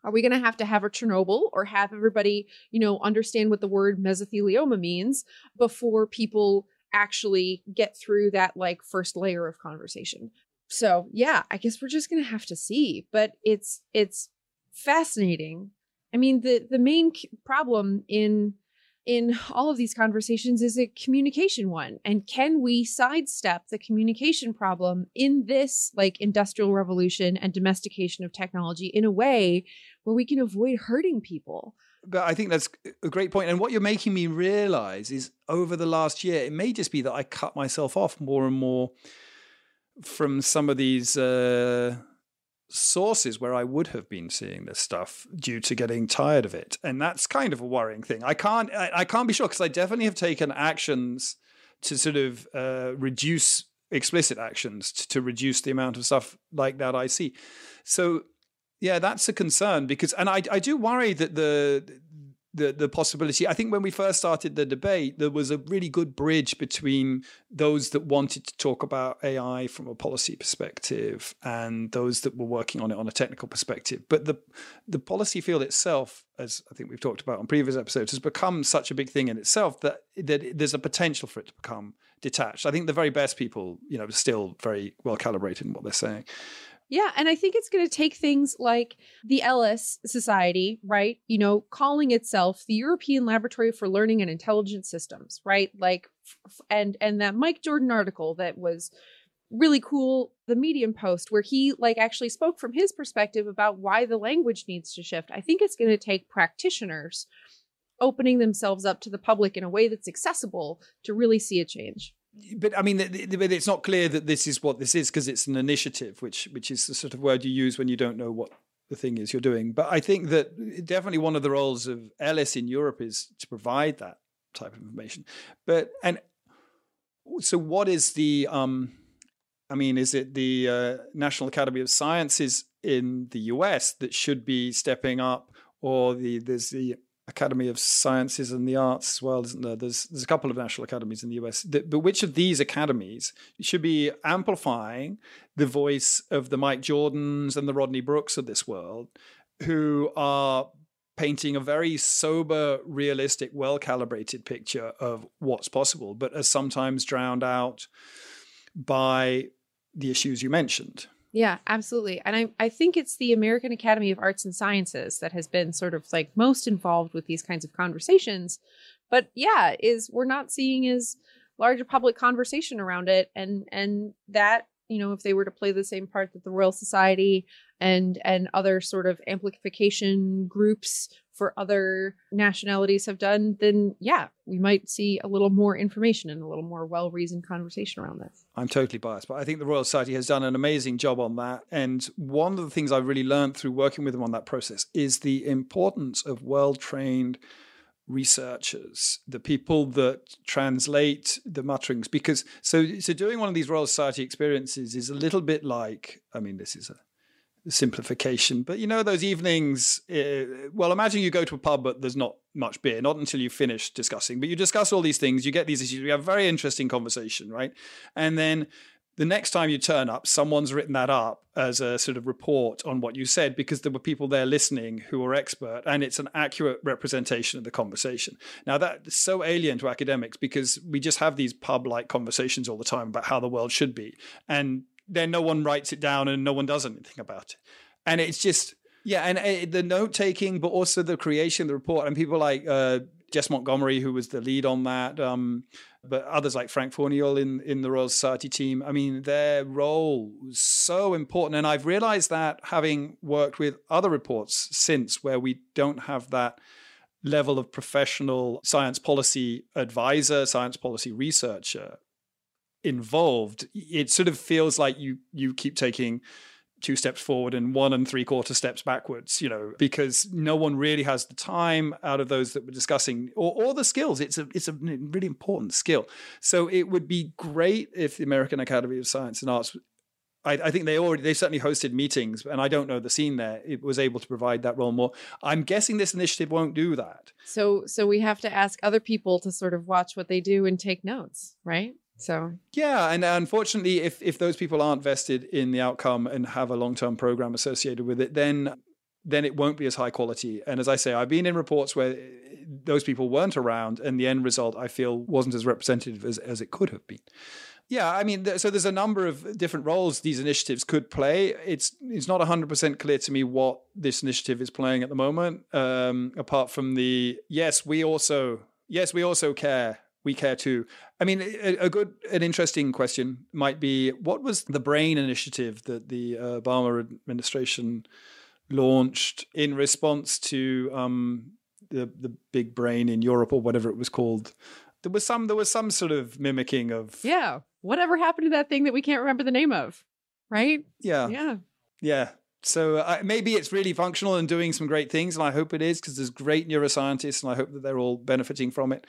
are we going to have to have a Chernobyl or have everybody, you know, understand what the word mesothelioma means before people actually get through that like first layer of conversation? So, yeah, I guess we're just going to have to see, but it's it's fascinating I mean, the the main problem in in all of these conversations is a communication one. And can we sidestep the communication problem in this like industrial revolution and domestication of technology in a way where we can avoid hurting people? But I think that's a great point. And what you're making me realize is over the last year, it may just be that I cut myself off more and more from some of these uh, sources where I would have been seeing this stuff due to getting tired of it, and that's kind of a worrying thing. I can't I, I can't be sure because I definitely have taken actions to sort of uh, reduce explicit actions to, to reduce the amount of stuff like that I see. So yeah, that's a concern because, and I I do worry that the the the possibility. I think when we first started the debate, there was a really good bridge between those that wanted to talk about AI from a policy perspective and those that were working on it on a technical perspective. But the the policy field itself, as I think we've talked about on previous episodes, has become such a big thing in itself that that there's a potential for it to become detached. I think the very best people, you know, are still very well calibrated in what they're saying. Yeah, and I think it's going to take things like the Ellis Society, right? You know, calling itself the European Laboratory for Learning and Intelligent Systems, right? Like and and that Mike Jordan article that was really cool the medium post where he like actually spoke from his perspective about why the language needs to shift i think it's going to take practitioners opening themselves up to the public in a way that's accessible to really see a change. But I mean, it's not clear that this is what this is because it's an initiative, which which is the sort of word you use when you don't know what the thing is you're doing. But I think that definitely one of the roles of Ellis in Europe is to provide that type of information. But and so, what is the? Um, I mean, is it the uh, National Academy of Sciences in the US that should be stepping up, or the there's the Academy of Sciences and the Arts as well, isn't there? There's there's a couple of national academies in the US. But which of these academies should be amplifying the voice of the Mike Jordans and the Rodney Brooks of this world, who are painting a very sober, realistic, well calibrated picture of what's possible, but are sometimes drowned out by the issues you mentioned. Yeah, absolutely. And I, I think it's the American Academy of Arts and Sciences that has been sort of like most involved with these kinds of conversations. But yeah, is we're not seeing as large a public conversation around it. And and that, you know, if they were to play the same part that the Royal Society and and other sort of amplification groups for other nationalities have done, then yeah, we might see a little more information and a little more well reasoned conversation around this. I'm totally biased, but I think the Royal Society has done an amazing job on that. And one of the things I've really learned through working with them on that process is the importance of well trained researchers, the people that translate the mutterings. Because so so doing one of these Royal Society experiences is a little bit like, I mean, this is a simplification. But you know, those evenings, uh, well, imagine you go to a pub, but there's not much beer, not until you finish discussing. But you discuss all these things, you get these issues, you have a very interesting conversation, right? And then the next time you turn up, someone's written that up as a sort of report on what you said because there were people there listening who were expert and it's an accurate representation of the conversation. Now, that's so alien to academics because we just have these pub like conversations all the time about how the world should be. And then no one writes it down and no one does anything about it. And it's just, yeah, and uh, the note taking, but also the creation of the report, and people like uh, Jess Montgomery, who was the lead on that, um, but others like Frank Fourniol in, in the Royal Society team, I mean, their role was so important. And I've realized that having worked with other reports since where we don't have that level of professional science policy advisor, science policy researcher involved, it sort of feels like you you keep taking two steps forward and one and three quarter steps backwards, you know, because no one really has the time out of those that we're discussing or, or the skills. It's a it's a really important skill. So it would be great if the American Academy of Science and Arts I, I, think they already they certainly hosted meetings, and I don't know the scene there. It was able to provide that role more. I'm guessing this initiative won't do that. So so we have to ask other people to sort of watch what they do and take notes, right? So yeah, and unfortunately, if if those people aren't vested in the outcome and have a long term program associated with it, then then it won't be as high quality. And as I say, I've been in reports where those people weren't around, and the end result I feel wasn't as representative as as it could have been. Yeah, I mean, so there's a number of different roles these initiatives could play. It's it's not 100% clear to me what this initiative is playing at the moment. Um, apart from the yes, we also yes we also care we care too. I mean, a, a, good, an interesting question might be what was the BRAIN initiative that the Obama administration launched in response to um, the the big brain in Europe or whatever it was called? There was some there was some sort of mimicking of yeah. Whatever happened to that thing that we can't remember the name of? Right? Yeah. Yeah. Yeah. So uh, maybe it's really functional and doing some great things, and I hope it is because there's great neuroscientists, and I hope that they're all benefiting from it.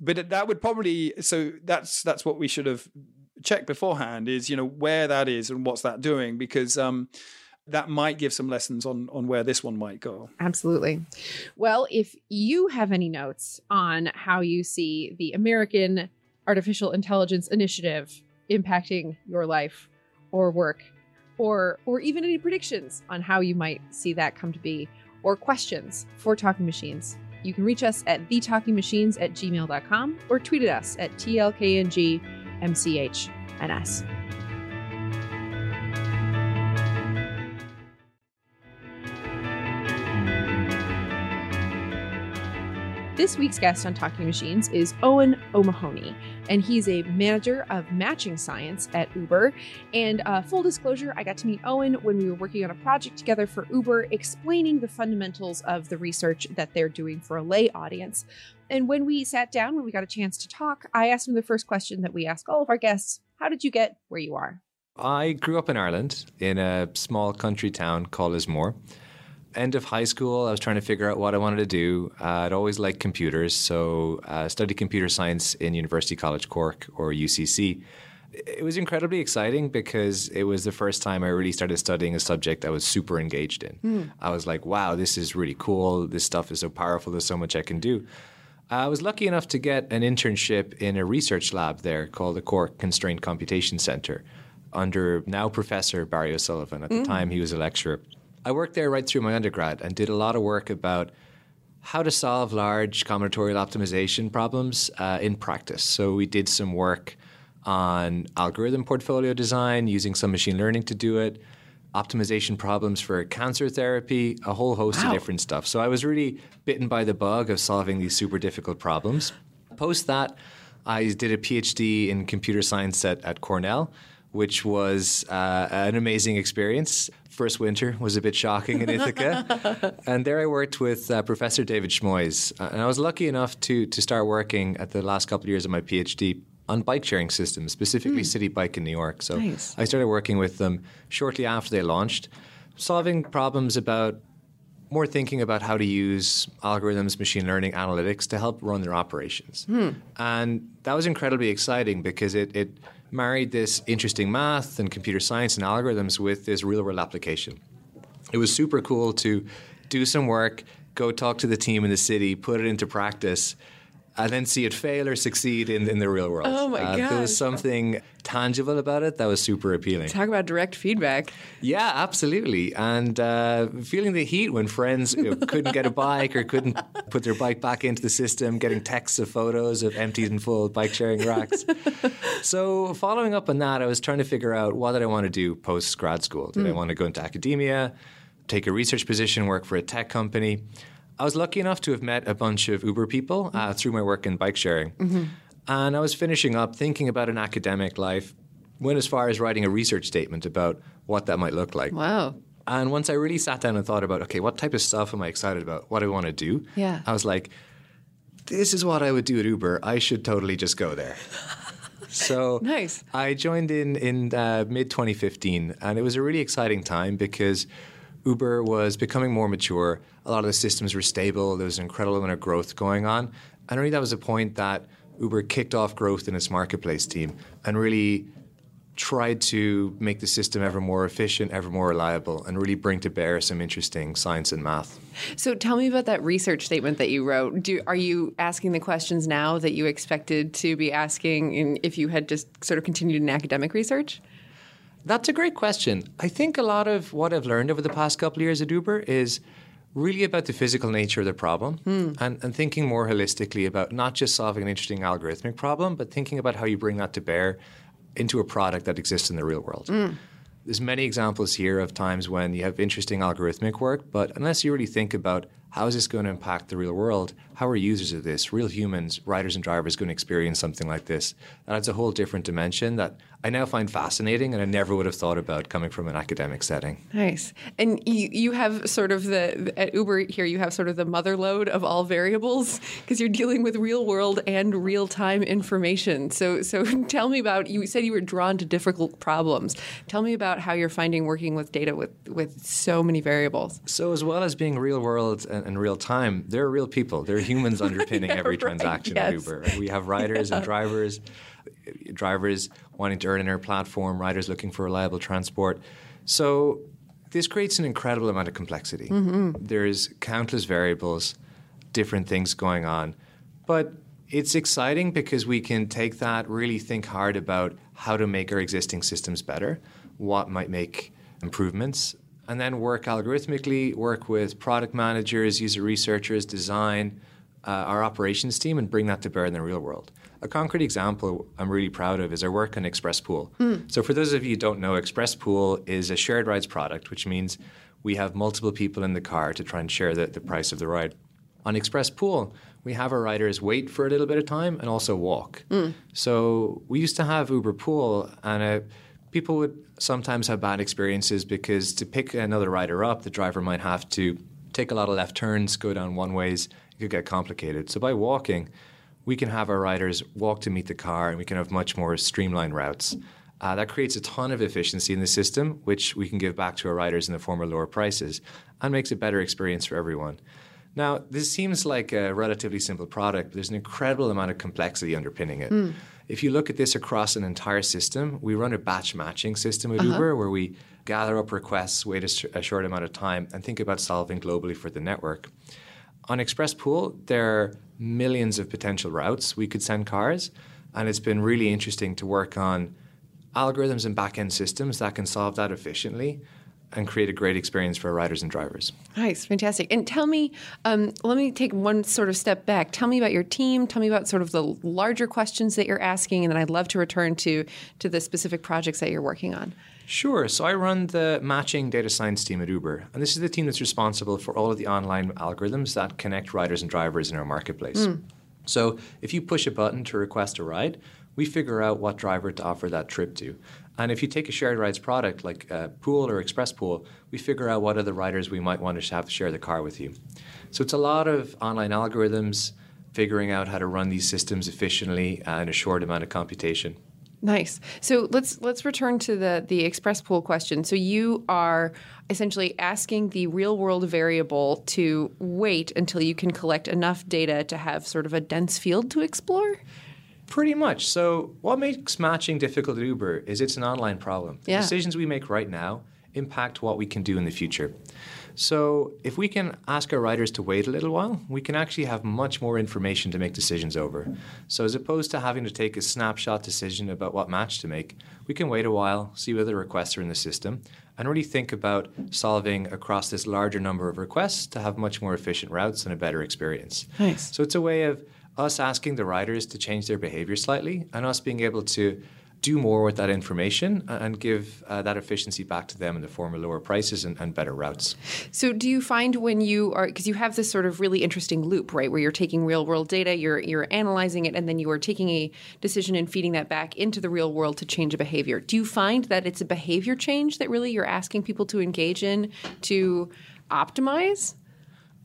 But that would probably so that's that's what we should have checked beforehand is you know where that is and what's that doing because um, that might give some lessons on on where this one might go. Absolutely. Well, if you have any notes on how you see the American Artificial Intelligence Initiative impacting your life or work or or even any predictions on how you might see that come to be or questions for talking machines. You can reach us at thetalkingmachines at gmail.com or tweet at us at tlkngmchns This week's guest on Talking Machines is Eoin O'Mahony, and he's a manager of matching science at Uber. And uh, full disclosure, I got to meet Owen when we were working on a project together for Uber, explaining the fundamentals of the research that they're doing for a lay audience. And when we sat down, when we got a chance to talk, I asked him the first question that we ask all of our guests How did you get where you are? I grew up in Ireland in a small country town called Lismore end of high school, I was trying to figure out what I wanted to do. Uh, I'd always liked computers, so I uh, studied computer science in University College Cork or UCC. It was incredibly exciting because it was the first time I really started studying a subject I was super engaged in. Mm. I was like, wow, this is really cool. This stuff is so powerful. There's so much I can do. I was lucky enough to get an internship in a research lab there called the Cork Constraint Computation Center under now Professor Barry O'Sullivan. At the mm. time, he was a lecturer. I worked there right through my undergrad and did a lot of work about how to solve large combinatorial optimization problems uh, in practice. So we did some work on algorithm portfolio design using some machine learning to do it, optimization problems for cancer therapy, a whole host wow. of different stuff. So I was really bitten by the bug of solving these super difficult problems. Post that, I did a PhD in computer science at, at Cornell which was uh, an amazing experience. First winter was a bit shocking in Ithaca. [LAUGHS] and there I worked with uh, Professor David Shmoys. Uh, and I was lucky enough to, to start working at the last couple of years of my PhD on bike sharing systems, specifically mm. Citi Bike in New York. So nice. I started working with them shortly after they launched, solving problems about more thinking about how to use algorithms, machine learning, analytics to help run their operations. Mm. And that was incredibly exciting because it, it married this interesting math and computer science and algorithms with this real world application. It was super cool to do some work, go talk to the team in the city, put it into practice, and then see it fail or succeed in, in the real world. Oh my uh, god! There was something tangible about it that was super appealing. Talk about direct feedback. Yeah, absolutely. And uh, feeling the heat when friends you know, couldn't get a bike or couldn't put their bike back into the system, getting texts of photos of empty and full bike sharing racks. so following up on that, I was trying to figure out what did I want to do post grad school. Did mm. I want to go into academia, take a research position, work for a tech company? I was lucky enough to have met a bunch of Uber people uh, through my work in bike sharing. Mm-hmm. And I was finishing up thinking about an academic life, went as far as writing a research statement about what that might look like. Wow. And once I really sat down and thought about, okay, what type of stuff am I excited about? What do I want to do? Yeah. I was like, this is what I would do at Uber. I should totally just go there. [LAUGHS] so nice. I joined in in uh, mid 2015, and it was a really exciting time because Uber was becoming more mature. A lot of the systems were stable. There was an incredible amount of growth going on. And really, that was a point that Uber kicked off growth in its marketplace team and really tried to make the system ever more efficient, ever more reliable, and really bring to bear some interesting science and math. So, tell me about that research statement that you wrote. Do, are you asking the questions now that you expected to be asking in, if you had just sort of continued in academic research? That's a great question. I think a lot of what I've learned over the past couple of years at Uber is really about the physical nature of the problem hmm. and, and thinking more holistically about not just solving an interesting algorithmic problem, but thinking about how you bring that to bear into a product that exists in the real world. Mm. There's many examples here of times when you have interesting algorithmic work, but unless you really think about how is this going to impact the real world? How are users of this, real humans, riders and drivers, going to experience something like this? That adds a whole different dimension that I now find fascinating and I never would have thought about coming from an academic setting. Nice. And you, you have sort of the, at Uber here, you have sort of the mother lode of all variables because you're dealing with real world and real time information. So, so [LAUGHS] tell me about, you said you were drawn to difficult problems. Tell me about how you're finding working with data with, with so many variables. So, as well as being real world and in real time, there are real people. There are humans [LAUGHS] underpinning yeah, every right. transaction yes. at Uber. We have riders yeah. and drivers, drivers wanting to earn in our platform, riders looking for reliable transport. So this creates an incredible amount of complexity. Mm-hmm. There's countless variables, different things going on, but it's exciting because we can take that, really think hard about how to make our existing systems better, what might make improvements, and then work algorithmically, work with product managers, user researchers, design, uh, our operations team, and bring that to bear in the real world. A concrete example I'm really proud of is our work on Express Pool. Mm. So, for those of you who don't know, Express Pool is a shared rides product, which means we have multiple people in the car to try and share the, the price of the ride. On Express Pool, we have our riders wait for a little bit of time and also walk. So we used to have Uber Pool, and uh, people would sometimes have bad experiences because to pick another rider up, the driver might have to take a lot of left turns, go down one ways. It could get complicated. So by walking, we can have our riders walk to meet the car, and we can have much more streamlined routes. Uh, that creates a ton of efficiency in the system, which we can give back to our riders in the form of lower prices and makes a better experience for everyone. Now, this seems like a relatively simple product, but there's an incredible amount of complexity underpinning it. If you look at this across an entire system, we run a batch matching system at Uber where we gather up requests, wait a, sh- a short amount of time, and think about solving globally for the network. On Express Pool, there are millions of potential routes we could send cars, and it's been really interesting to work on algorithms and back end systems that can solve that efficiently and create a great experience for riders and drivers. Nice, fantastic. And tell me, um, let me take one sort of step back. Tell me about your team. Tell me about sort of the larger questions that you're asking, and then I'd love to return to to the specific projects that you're working on. Sure. So I run the matching data science team at Uber, and this is the team that's responsible for all of the online algorithms that connect riders and drivers in our marketplace. So if you push a button to request a ride, we figure out what driver to offer that trip to. And if you take a shared rides product like uh, Pool or Express Pool, we figure out what other riders we might want to have to share the car with you. So it's a lot of online algorithms, figuring out how to run these systems efficiently uh, in a short amount of computation. Nice. So let's let's return to the the express pool question. So you are essentially asking the real world variable to wait until you can collect enough data to have sort of a dense field to explore. Pretty much. So, what makes matching difficult at Uber is it's an online problem. The Yeah. decisions we make right now impact what we can do in the future. So, if we can ask our riders to wait a little while, we can actually have much more information to make decisions over. So, as opposed to having to take a snapshot decision about what match to make, we can wait a while, see whether requests are in the system, and really think about solving across this larger number of requests to have much more efficient routes and a better experience. Nice. So it's a way of us asking the riders to change their behavior slightly and us being able to do more with that information and give uh, that efficiency back to them in the form of lower prices and, and better routes. So do you find when you are because you have this sort of really interesting loop, right, where you're taking real world data, you're you're analyzing it, and then you are taking a decision and feeding that back into the real world to change a behavior. Do you find that it's a behavior change that really you're asking people to engage in to optimize?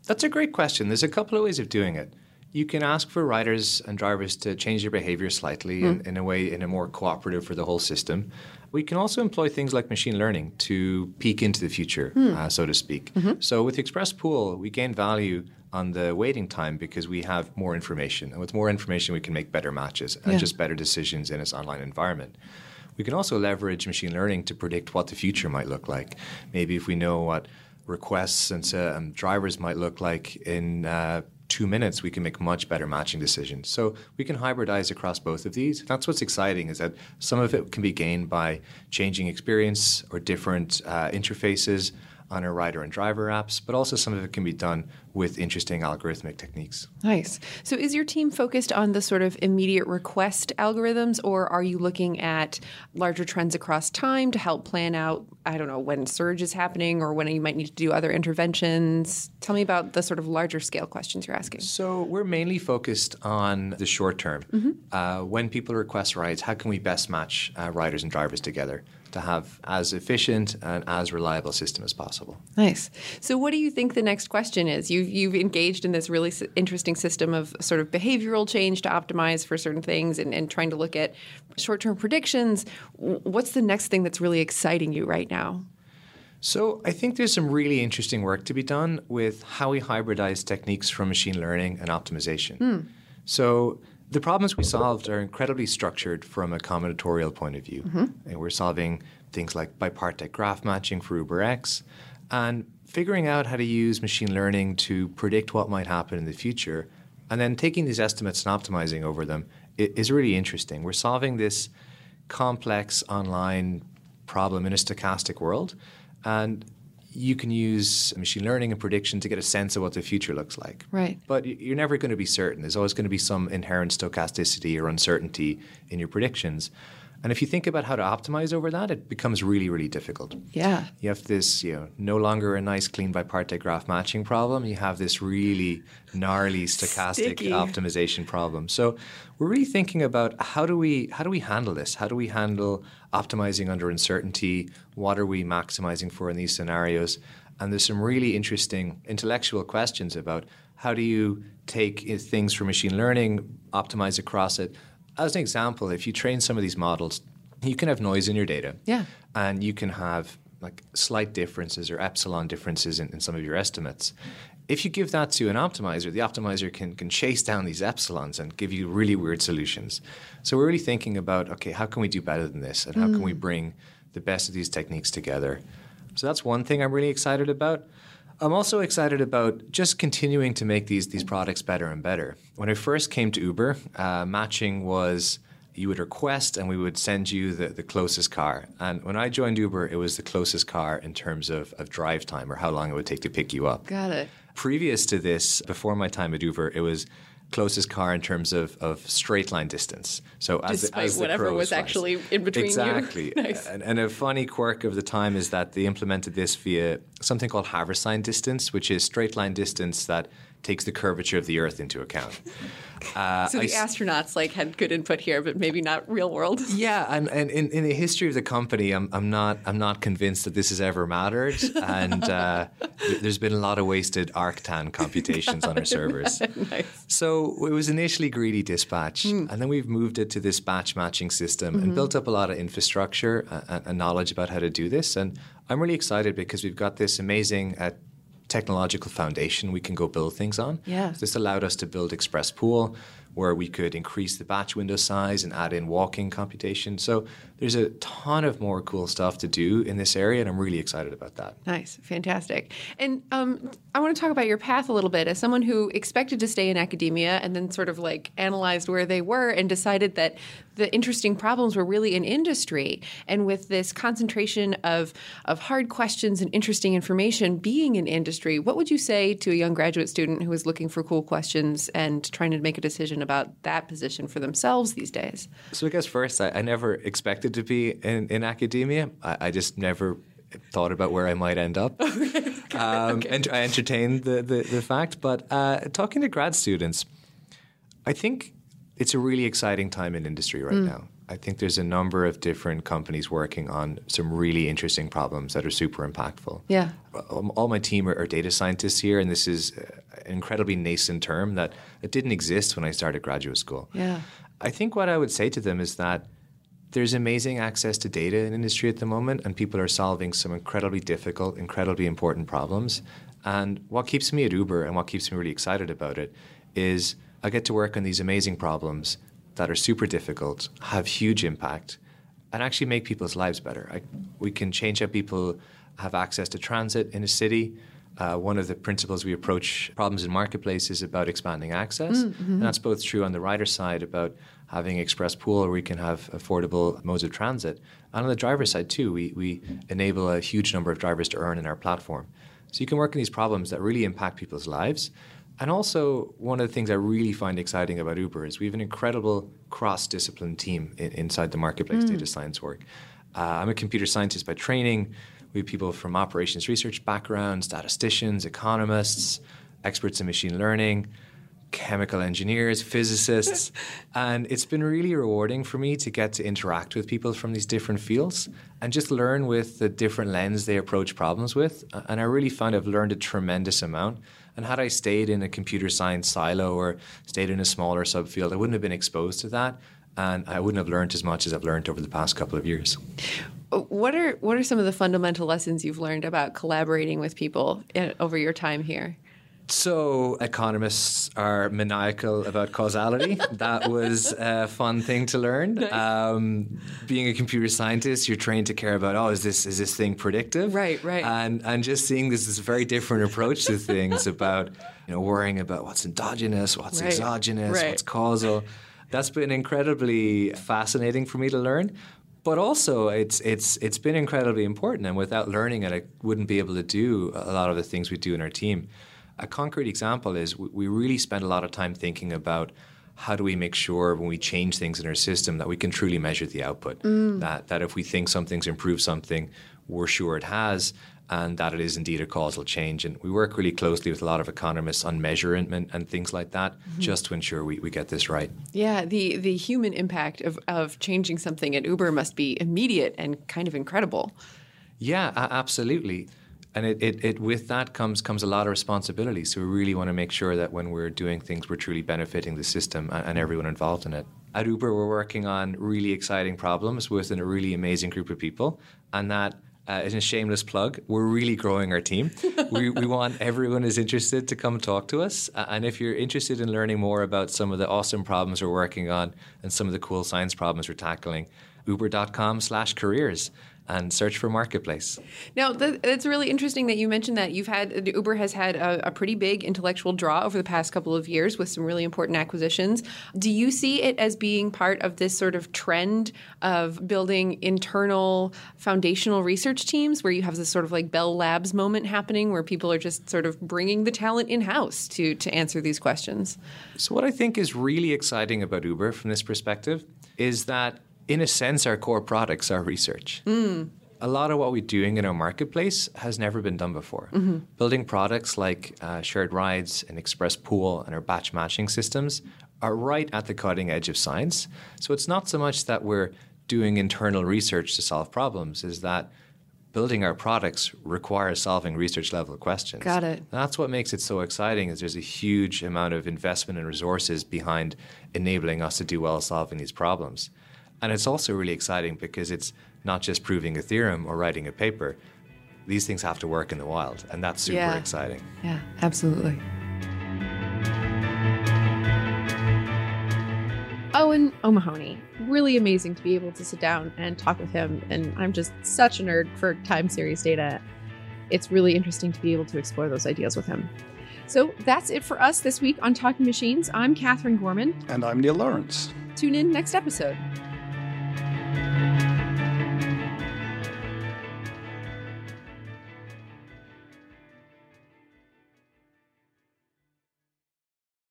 That's a great question. There's a couple of ways of doing it. You can ask for riders and drivers to change their behavior slightly in, in a way, in a more cooperative for the whole system. We can also employ things like machine learning to peek into the future, uh, so to speak. So with Express Pool, we gain value on the waiting time because we have more information. And with more information, we can make better matches and Yeah. just better decisions in its online environment. We can also leverage machine learning to predict what the future might look like. Maybe if we know what requests and um, drivers might look like in uh, two minutes, we can make much better matching decisions. So we can hybridize across both of these. That's what's exciting is that some of it can be gained by changing experience or different uh, interfaces on our rider and driver apps, but also some of it can be done with interesting algorithmic techniques. Nice. So is your team focused on the sort of immediate request algorithms, or are you looking at larger trends across time to help plan out, I don't know, when surge is happening or when you might need to do other interventions? Tell me about the sort of larger scale questions you're asking. So we're mainly focused on the short term. Uh, when people request rides, how can we best match uh, riders and drivers together to have as efficient and as reliable a system as possible? Nice. So, what do you think the next question is? You've you've engaged in this really s- interesting system of sort of behavioral change to optimize for certain things, and, and trying to look at short term predictions. What's the next thing that's really exciting you right now? So I think there's some really interesting work to be done with how we hybridize techniques from machine learning and optimization. Hmm. So the problems we solved are incredibly structured from a combinatorial point of view. Mm-hmm. And we're solving things like bipartite graph matching for UberX and figuring out how to use machine learning to predict what might happen in the future and then taking these estimates and optimizing over them is really interesting. We're solving this complex online problem in a stochastic world. And you can use machine learning and prediction to get a sense of what the future looks like. Right. But you're never going to be certain. There's always going to be some inherent stochasticity or uncertainty in your predictions. And if you think about how to optimize over that, it becomes really, really difficult. Yeah. You have this, you know, no longer a nice clean bipartite graph matching problem. You have this really gnarly stochastic Sticky. optimization problem. So we're really thinking about how do we how do we handle this? How do we handle optimizing under uncertainty? What are we maximizing for in these scenarios? And there's some really interesting intellectual questions about how do you take eh, things from machine learning, optimize across it. As an example, if you train some of these models, you can have noise in your data Yeah. and you can have like slight differences or epsilon differences in, in some of your estimates. If you give that to an optimizer, the optimizer can, can chase down these epsilons and give you really weird solutions. So we're really thinking about okay, how can we do better than this, and how can we mm. bring the best of these techniques together? So that's one thing I'm really excited about. I'm also excited about just continuing to make these these products better and better. When I first came to Uber, uh, matching was you would request and we would send you the, the closest car. And when I joined Uber, it was the closest car in terms of, of drive time or how long it would take to pick you up. Got it. Previous to this, before my time at Uber, it was closest car in terms of, of straight line distance. So as, Despite as whatever was actually in between you. exactly. [LAUGHS] Nice. And, and a funny quirk of the time is that they implemented this via something called Haversine distance, which is straight line distance that takes the curvature of the Earth into account. [LAUGHS] Uh, So the s- astronauts like had good input here, but maybe not real world. [LAUGHS] yeah, and, and in, in the history of the company, I'm, I'm not I'm not convinced that this has ever mattered, and uh, th- there's been a lot of wasted ArcTan computations on our [LAUGHS] servers. nice. So it was initially greedy dispatch, and then we've moved it to this batch matching system and built up a lot of infrastructure and, and knowledge about how to do this. And I'm really excited because we've got this amazing uh, technological foundation we can go build things on. Yeah. This allowed us to build Express Pool, where we could increase the batch window size and add in walking computation. So there's a ton of more cool stuff to do in this area, and I'm really excited about that. Nice, fantastic. And um, I want to talk about your path a little bit. As someone who expected to stay in academia and then sort of like analyzed where they were and decided that the interesting problems were really in industry, and with this concentration of of hard questions and interesting information being in industry, what would you say to a young graduate student who is looking for cool questions and trying to make a decision about that position for themselves these days? So I guess first, I, I never expected to be in, in academia. I, I just never thought about where I might end up. [LAUGHS] um, And I entertained the, the, the fact. But uh, talking to grad students, I think it's a really exciting time in industry right now. I think there's a number of different companies working on some really interesting problems that are super impactful. Yeah. Um, all my team are, are data scientists here, and this is uh, an incredibly nascent term that, that didn't exist when I started graduate school. Yeah. I think what I would say to them is that there's amazing access to data in industry at the moment, and people are solving some incredibly difficult, incredibly important problems. And what keeps me at Uber and what keeps me really excited about it is I get to work on these amazing problems that are super difficult, have huge impact, and actually make people's lives better. I, we can change how people have access to transit in a city. Uh, one of the principles we approach problems in marketplace is about expanding access, and that's both true on the rider side about having express pool where we can have affordable modes of transit, and on the driver side too. We we enable a huge number of drivers to earn in our platform, so you can work on these problems that really impact people's lives. And also, one of the things I really find exciting about Uber is we have an incredible cross-discipline team in, inside the marketplace data science work. Uh, I'm a computer scientist by training. We have people from operations research backgrounds, statisticians, economists, experts in machine learning, chemical engineers, physicists. [LAUGHS] and it's been really rewarding for me to get to interact with people from these different fields and just learn with the different lens they approach problems with. And I really find I've learned a tremendous amount. And had I stayed in a computer science silo or stayed in a smaller subfield, I wouldn't have been exposed to that. And I wouldn't have learned as much as I've learned over the past couple of years. What are what are some of the fundamental lessons you've learned about collaborating with people in, over your time here? So, economists are maniacal about causality. that was a fun thing to learn. Um, being a computer scientist, you're trained to care about, oh, is this is this thing predictive? Right, right. And and just seeing this is a very different approach to things about you know worrying about what's endogenous, what's Right, exogenous, right. what's causal. That's been incredibly fascinating for me to learn. But also, it's it's it's been incredibly important, and without learning it, I wouldn't be able to do a lot of the things we do in our team. A concrete example is we- really spend a lot of time thinking about how do we make sure when we change things in our system that we can truly measure the output? Mm. That that if we think something's improved something, we're sure it has, and that it is indeed a causal change. And we work really closely with a lot of economists on measurement and, and things like that, mm-hmm. just to ensure we, we get this right. Yeah, the the human impact of of changing something at Uber must be immediate and kind of incredible. Yeah, absolutely. And it, it, it with that comes comes a lot of responsibility. So we really want to make sure that when we're doing things, we're truly benefiting the system and, and everyone involved in it. At Uber, we're working on really exciting problems within a really amazing group of people, and that uh, is a shameless plug. We're really growing our team. [LAUGHS] we, we want everyone who's interested to come talk to us. Uh, and if you're interested in learning more about some of the awesome problems we're working on and some of the cool science problems we're tackling, uber.com/careers and search for marketplace. Now, th- it's really interesting that you mentioned that you've had Uber has had a, a, pretty big intellectual draw over the past couple of years with some really important acquisitions. Do you see it as being part of this sort of trend of building internal foundational research teams where you have this sort of like Bell Labs moment happening where people are just sort of bringing the talent in house to to answer these questions? So, what I think is really exciting about Uber from this perspective is that in a sense, our core products are research. Mm. A lot of what we're doing in our marketplace has never been done before. Mm-hmm. Building products like uh, shared rides and express pool and our batch matching systems are right at the cutting edge of science. So it's not so much that we're doing internal research to solve problems, is that building our products requires solving research level questions. Got it. That's what makes it so exciting is there's a huge amount of investment and resources behind enabling us to do well solving these problems. And it's also really exciting because it's not just proving a theorem or writing a paper. These things have to work in the wild, and that's super Yeah. exciting. Yeah, absolutely. Eoin O'Mahony. Really amazing to be able to sit down and talk with him. And I'm just such a nerd for time series data. It's really interesting to be able to explore those ideas with him. So that's it for us this week on Talking Machines. I'm Katherine Gorman. And I'm Neil Lawrence. Tune in next episode. Música